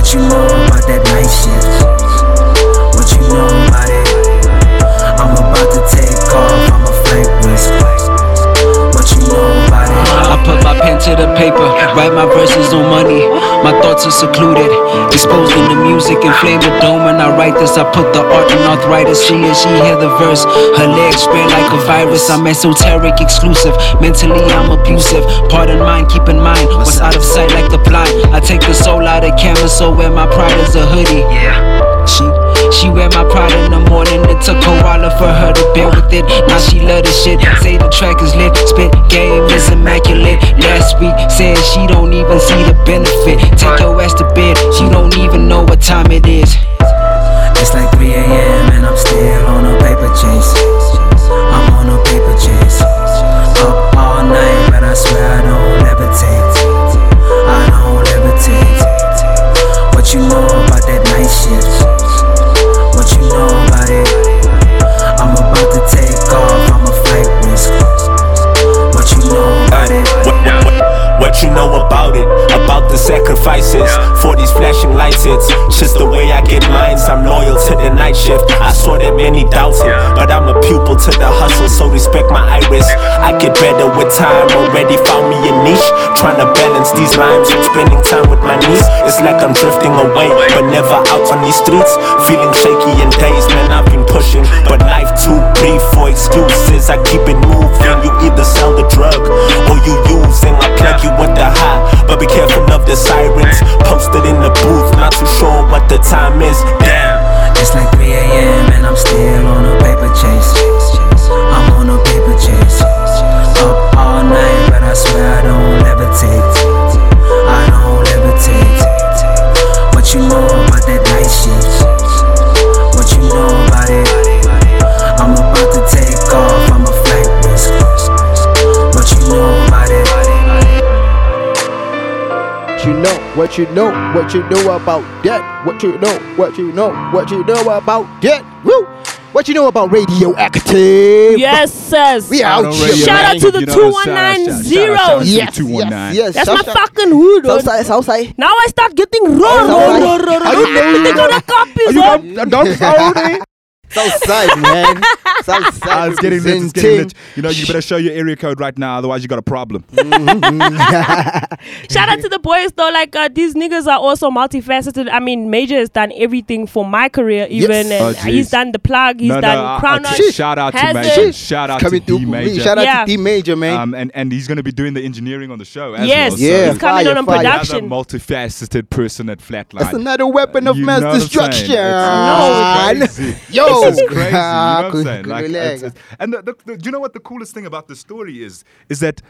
What you know about that night shift? What you know put my pen to the paper, write my verses on money. My thoughts are secluded, exposing the music, inflame the dome. When I write this, I put the art in arthritis. She and she hear the verse, her legs spread like a virus. I'm esoteric, exclusive. Mentally, I'm abusive. Pardon mine, keep in mind what's out of sight like the blind. I take the soul out of canvas, so wear my pride as a hoodie. Yeah, she. She wear my pride in the morning. It took a while for her to bear with it. Now she love the shit. Say the track is lit. Spit game is immaculate. Last week said she don't even see the benefit. Take your ass to bed. She don't even know what time it is. It's like 3 a.m. night shift. I saw that many doubts it, but I'm a pupil to the hustle, so respect my iris. I get better with time. Already found me a niche. Trying to balance these rhymes and spending time with my niece. It's like I'm drifting away, but never out on these streets. Feeling shaky and dazed, man. I've been pushing, but life too brief for excuses. I keep it moving. You either sell the drug or you use, using. I plug you with the high, but be careful of the sirens. Posted in the booth, not too sure what the time is. Damn. It's like 3 a.m. and I'm still on a paper chase. I'm on a paper chase. Up all night, but I swear I don't levitate. I don't levitate. What you know about that night shift? What you know about it? I'm about to take off, I'm a flight risk. What you know about it? You know what you know, what you know about that. What you know, what you know, what you know about that? Woo! What you know about radioactive? Yes, says. We out here. Shout out to the out to 219 the Yes, yes, yes. That's Shout my out- fucking hood. Southside, Southside. Now I start getting raw, raw, Southside. raw, raw, raw. Are you know- They got the copies, oh. Southside, man. Southside. Ah, it's getting lit. It's getting lit. You know, you better show your area code right now, otherwise you got a problem. Shout out to the boys though, like uh, these niggas are also multifaceted. I mean, Major has done everything for my career, even, Oh, and jeez. he's done the plug, he's no, done no, uh, Crown uh, Out, shout out to Hazard. Major. Shout out Coming to through D for me. Major. Shout out Yeah. to D Major, man. Um, and, and he's going to be doing the engineering on the show as Yes, well. Yeah, he's coming fire, on a fire. production. Another multifaceted person at Flatline. That's another weapon of You mass know what I'm saying? destruction. It's- it's crazy. Yo. This is crazy. You know what I'm saying? Like, it's, it's, and the, the, the, do you know what the coolest thing about the story is? Is that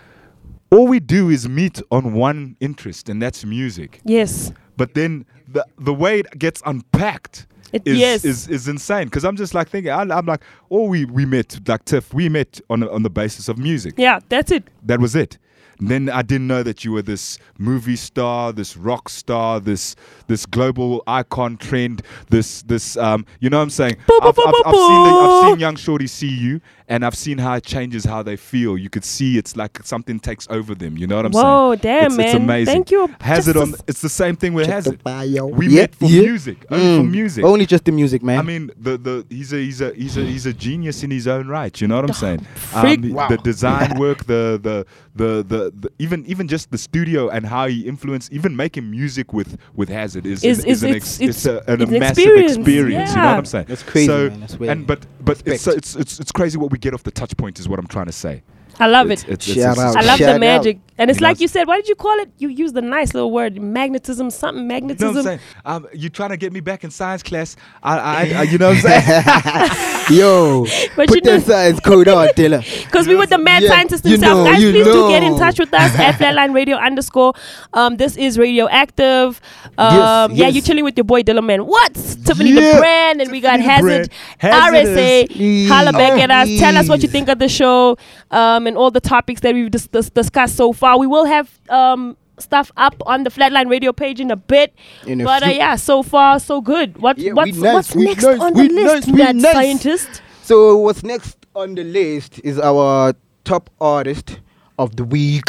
all we do is meet on one interest, and that's music. Yes. But then the the way it gets unpacked. It- is, yes. is is insane because I'm just like thinking I, I'm like oh we we met like Tiff we met on on the basis of music Yeah, that's it. that was it. And then I didn't know that you were this movie star, this rock star, this this global icon trend, this this um you know what I'm saying? I've, I've, I've seen the, I've seen young shorty see you and I've seen how it changes how they feel. You could see it's like something takes over them. You know what I'm saying? Whoa, damn, it's, It's amazing. Thank you. Hazard Just on it's the same thing with Check Hazard. bio. We Yeah, met for yeah. music. Only for Mm. music. Only just the music, man. I mean, the the he's a he's a he's a he's a genius in his own right. You know what I'm saying? freak. Um, Wow. The design work, the, the the the the even even just the studio and how he influenced, even making music with with Hazard is Is- an, is- an ex, it's- it's, a, an, it's a massive experience, experience. You know what yeah. I'm saying? That's crazy, So man. That's weird. and but but it's, Respect. it's it's it's crazy what we get off the touch point is what I'm trying to say. I love It's- it. it's- Shout it's- it's- out. I love Shout the out. magic. And it's You know, like you said, why did you call it? You used the nice little word, magnetism, something You know magnetism. what I'm saying? Um, you trying to get me back in science class? I, I, I you know what I'm saying? Yo, But put you know- that science code on, Taylor. Because we were the mad Yeah, scientists you themselves. know, Guys, you please do get in know. touch with us at Flatline Radio underscore. Um, this is Radioactive. Um, Yes, Yeah, yes. you're chilling with your boy Dylan Man. What? Tiffany Yeah. the brand, and we got Tiffany the Hazard, Brand. Hazardous. RSA. Holla back Oh, at us. Tell us what you please. think of the show um, and all the topics that we've dis- dis- discussed so far. We will have um, stuff up on the Flatline Radio page in a bit. In a but uh, yeah, so far so good. What Yeah, what's, nice, what's next nice, on the list, nice, nice. scientist? So what's next on the list is our top artist of the week.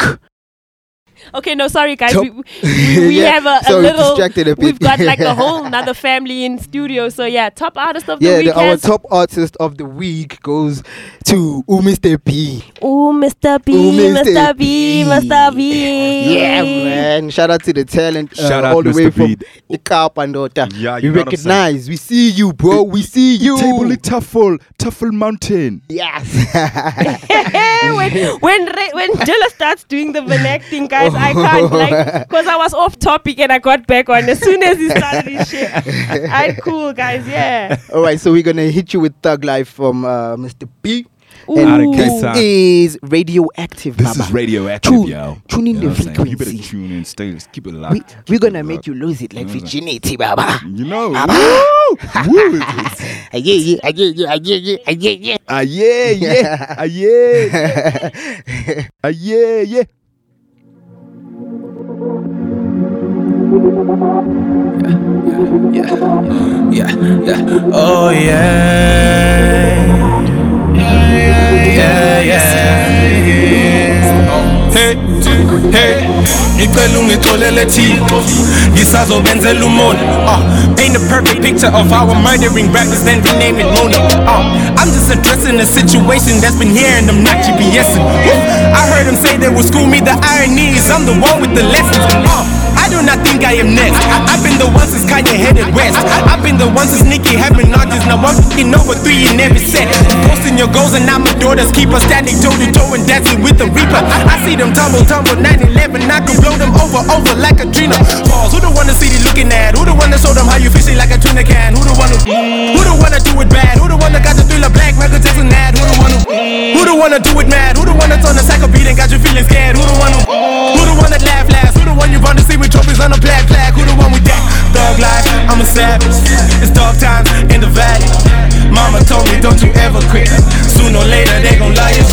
Okay, no, sorry guys. Top- We, we, we Yeah, have a, a so little. distracted a bit. We've got like a whole another family in studio. So yeah, top artist of the Yeah, week the, our top artist of the week goes to Ooh, Mr. B. Ooh, Mr. B, Ooh, Mr. B, Mr. B. Yeah, man. Shout out to the talent uh, Shout out all the way Mr. from B. the Cap and daughter. Yeah, you know what I'm saying. recognize. We see you, bro. We see you. Table Tuffle, Tuffle Mountain. Yes. when when Re- when Dilla starts doing the vernacular, guys, I can't like because I was off topic and I got back on as soon as he started his shit. I cool, guys. Yeah. All right, so we're gonna hit you with Thug Life from uh, Mr. B. Ooh. Out this is radioactive. This Baba. is radioactive, Tune- yo. Tune in You know the what You better tune in, stay, keep it locked. We, Keep we're gonna make locked. you lose it like You know virginity, Baba. You know. Baba. Woo! Woo! It's- Ah, yeah, yeah, ah, yeah, yeah, ah, yeah, yeah, ah, yeah, yeah. Ah, yeah, yeah. Ah, yeah. Ah, yeah, yeah. Yeah, yeah. Yeah, oh yeah. Yeah, yeah. Hey, hey. Ngicela ungixolele Thixo ngisazobenzela umona uh, Paint a perfect picture of our murdering rappers then rename it Moni uh, I'm just addressing a situation that's been here and I'm not GPSing. I heard them say they will school me, the irony is I'm the one with the lessons uh, I do not think I am next. I, have been the one since Kanye headed west. I, have been the one since Nicki had been artists. Now I'm f***ing over three in every set. Posting your goals and I'm a daughter's keeper. Standing toe to toe and dancing with the reaper. I, see them tumble, tumble, 9-11. I can blow them over, over like a Trina. Balls, who the one the city looking at? Who the one that showed them how you fishing like a tuna can? Who the one who, who the one that do it bad? Who the one that got the thriller black? Michael Jackson mad? Who the one who, who the one that do it mad? Who the one that's on the cycle beat and got you feeling scared? Who the one who, who the one that laugh last? the one you run to see with trophies on a black flag. Who the one with that? Thug life, I'm a savage. It's dark times in the valley. Mama told me, don't you ever quit. Sooner or later, they gon' lie you.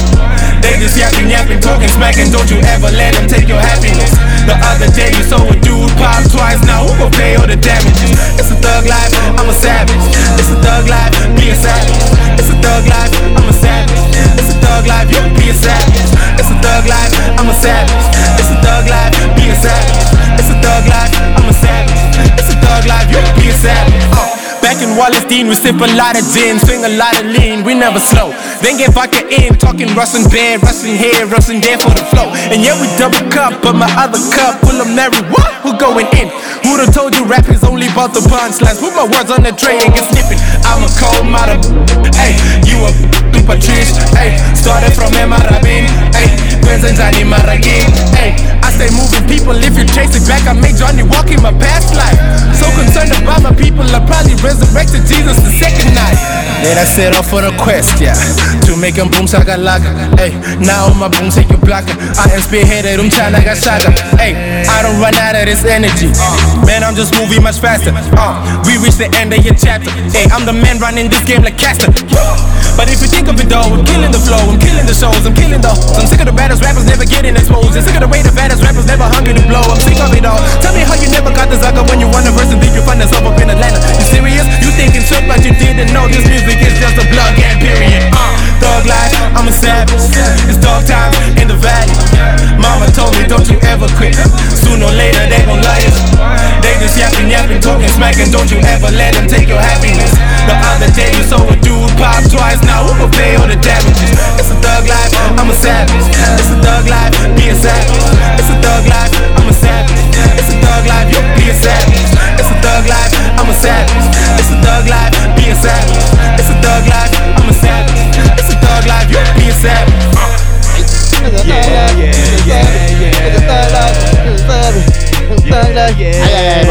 They just yapping, yapping, talking, smacking. Don't you ever let them take your happiness. The other day, you saw a dude pop twice. Now, who gon' pay all the damages? It's a thug life, I'm a savage. It's a thug life, be a savage. It's a thug life, I'm a savage. It's a thug life, you be a savage. It's a thug life, I'm a savage. It's a thug life, a savage. It's a thug life. I'm a savage. It's a thug life. You be a savage. Uh. Back in Wallace Dean, we sip a lot of gin, swing a lot of lean, we never slow. Then get vodka in, talking Russian bear, Russian hair, Russian there for the flow. And yeah, we double cup, but my other cup full of Mary. What? Who going in? Who'd have told you rap is only about the punchlines? Put my words on the tray and get snipping. I'm a cold mother, hey, you a Patrice, hey, started from Emarabin, hey, Benz and Johnny Maragin, hey stay moving people, if you trace it back, I made Johnny walk in my past life. So concerned about my people, I probably resurrected Jesus the second night. Then I set off for the quest, yeah, to make them boom saga laga, hey, now my boom take you blocker. I am spearheaded, um chana saga, hey, I don't run out of this energy, man, I'm just moving much faster, uh, we reach the end of your chapter, hey, I'm the man running this game like Cassper, but if you think of it though, I'm killing the flow, I'm killing the shows, I'm killing the. I'm sick of the baddest rappers never getting exposed. And sick of the way the baddest rappers never hungry to blow. I'm sick of it all. Tell me how you never got the sucker when you want a verse and think you find yourself up in Atlanta. You serious? You thinking shit, but you didn't know this music is just a blood gang period. Uh, thug life, I'm a savage. It's dog time in the valley. Mama told me, don't you ever quit. Sooner or later they gon' lie. They just yapping, yapping, talking, smacking. Don't you ever let them take your happiness. The other day you saw a dude pop twice. Now who will pay all the damages? It's a thug life, I'm a savage. It's a thug life, be a savage. It's a thug life, I'm a savage. It's a thug life, you be a savage. It's a thug life, I'm a savage. It's a thug life, be a savage. It's a thug life, I'm a savage. It's a thug life, you be a savage. Yeah, yeah, yeah, yeah. It's a thug life, it's a savage. It's a thug life. Yeah, yeah,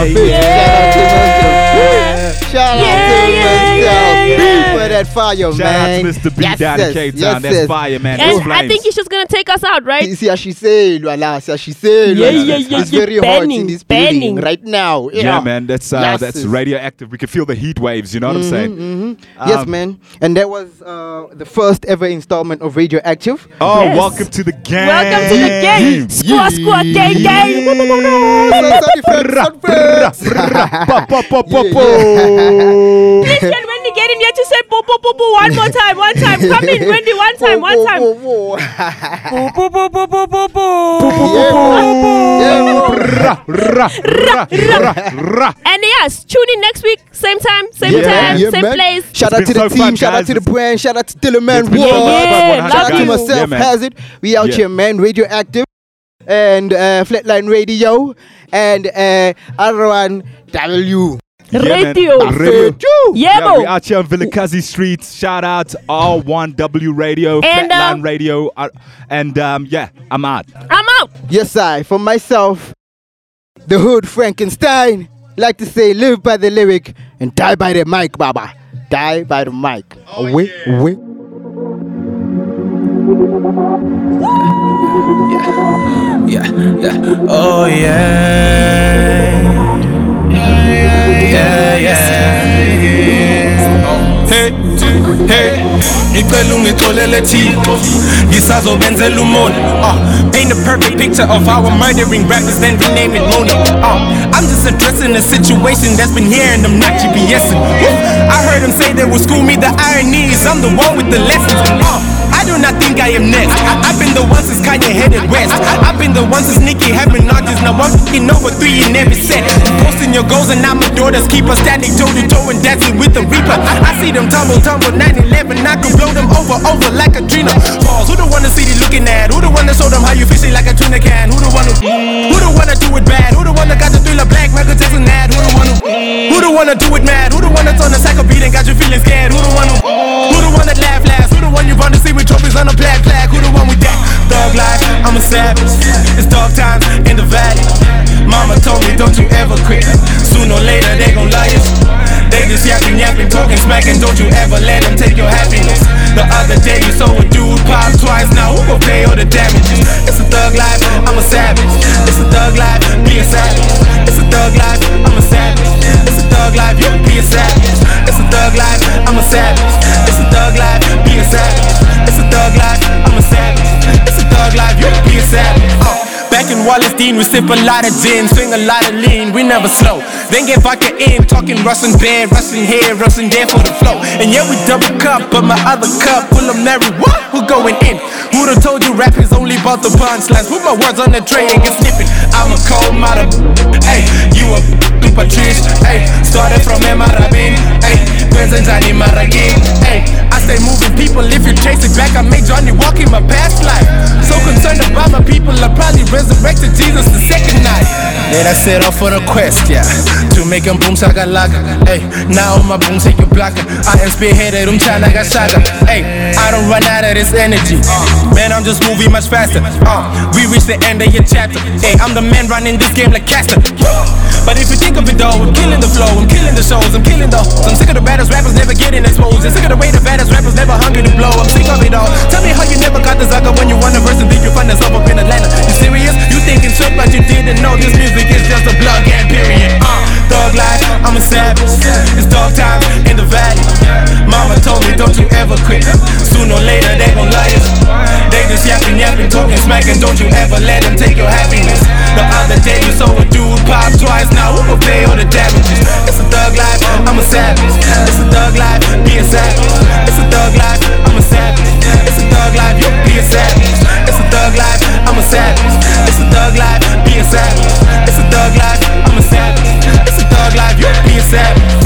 my bitch. Shout out to myself. Shout out to myself. For that fire, Shout man. out to Mr. B Yes, down in yes, Cape yes, That's yes. fire, man. That's And I think he's just gonna take us out, right? See, see how she said, voila, see how she said. Yeah, voila. yeah, yeah, It's yeah. very hot in this building right now. Yeah, Yeah, man, that's uh, that's radioactive. We can feel the heat waves. You know what I'm saying? Mhm, mhm. yes, Um, man. And that was uh, the first ever installment of Radioactive. Oh, welcome to the gang. Welcome to the gang. Squad, squad, gang, gang. Please can Wendy get in here to say boo, boo, boo, boo one more time, one time. Come in, Wendy, one time, one time. Boo, boo, boo, boo, boo, boo, boo. And yes, tune in next week, same time, same time, same man. place. Shout out to the team, shout out to the brand, shout out to Dillerman been Ward. so much shout out to myself, Yeah, man. has it. We out Yeah. here, man. Radioactive and uh, Flatline Radio and uh, R1 W. Radio. Yeah. Radio. Yeah, Yeah, we bo. out here on Vilakazi Street. Shout out R1W Radio, And, Flatline uh, Radio, uh, and um, yeah, I'm out. I'm out. Yes, I, for myself, the hood Frankenstein, like to say, live by the lyric and die by the mic, Baba. Die by the mic. away, away. Yeah, yeah. Oh yeah. Yeah, yeah. Hey, hey. Thixo ngisazobenzela umona uh, Paint a perfect picture of our murdering rappers then rename it Moni uh, I'm just addressing a situation that's been here and I'm not GBSing Woo. I heard them say they will school me the irony is I'm the one with the lessons uh, I do not think I am next. I- I've been the one since Kanye headed west. I- I've been the one since Nicki had been artists. Now I'm fucking over three in every set. Posting your goals and I'm a daughter's keeper. Standing toe to toe and dancing with the reaper. I see them tumble, tumble, 9-11. I can blow them over, over like a Trina. Pause. Who the one the city looking at? Who the one that showed them how you fishing like a tuna can? Who the one who, who the one that do it bad? Who the one that got the thriller black Michael Jackson mad? Who the one who, who the one that do it mad? Who the one that's on the cycle beat and got you feeling scared? Who the one who, who the one that laugh last? Who the one you want to see with trophies on a black flag? Who the one with that? Thug life, I'm a savage. It's dog times in the valley. Mama told me, don't you ever quit. Sooner or later they gon' lie us. They just yapping, yapping, talking, smacking. Don't you ever let them take your happiness. The other day you saw a dude pop twice. Now who gon' pay all the damages? It's a thug life, I'm a savage. It's a thug life, be a savage. It's a thug life, I'm a savage. It's a thug life, you be a savage. It's a thug life, I'm a savage. Wallace Dean, we sip a lot of gin, swing a lot of lean, we never slow. Then get vodka in, talking rustling bed, rustling here, rustling there for the flow. And yeah, we double cup, but my other cup full of Mary, what? Who going in? Who'da told you rap is only about the punchlines? Put my words on the tray and get snipping. I'm a cold mother, hey, you a Patrice, hey, started from Emarabin, hey, wenzenjani mara game Hey, Stay moving people if you trace it back I made Johnny walk in my past life. So concerned about my people I probably resurrected Jesus the second night. Then I set off on a quest, yeah. To make them boom shaka laka. Hey, now my boom take you blocker I am spearheaded um chana shaka. Hey, I don't run out of this energy. Man, I'm just moving much faster. Uh, We reach the end of your chapter. Hey, I'm the man running this game like Cassper. But if you think of it though, I'm killing the flow, I'm killing the shows, I'm killing the I'm sick of the baddest rappers never getting exposed. And sick of the way the baddest rappers rappers never hungry to blow up. Sick of it all. Tell me how you never got the zucker when you won a verse and think you find yourself up in Atlanta. You serious? You thinking shook, but you didn't know this music is just a blood game, period. Uh, thug life, I'm a savage. It's dark times in the valley. Mama told me, don't you ever quit. Sooner or later, they gon' lie. They just yapping, yapping, talking, smacking. Don't you ever let them take your happiness. The other day, you saw a dude pop twice. Now, who will pay all the damages? It's a thug life, I'm a savage. It's a thug life, being savage. It's a thug life, I'm a savage. It's a thug life, you be a savage. It's a thug life, I'm a savage. It's a thug life, be a savage. It's a thug life, I'm a savage. It's a thug life, you be a savage.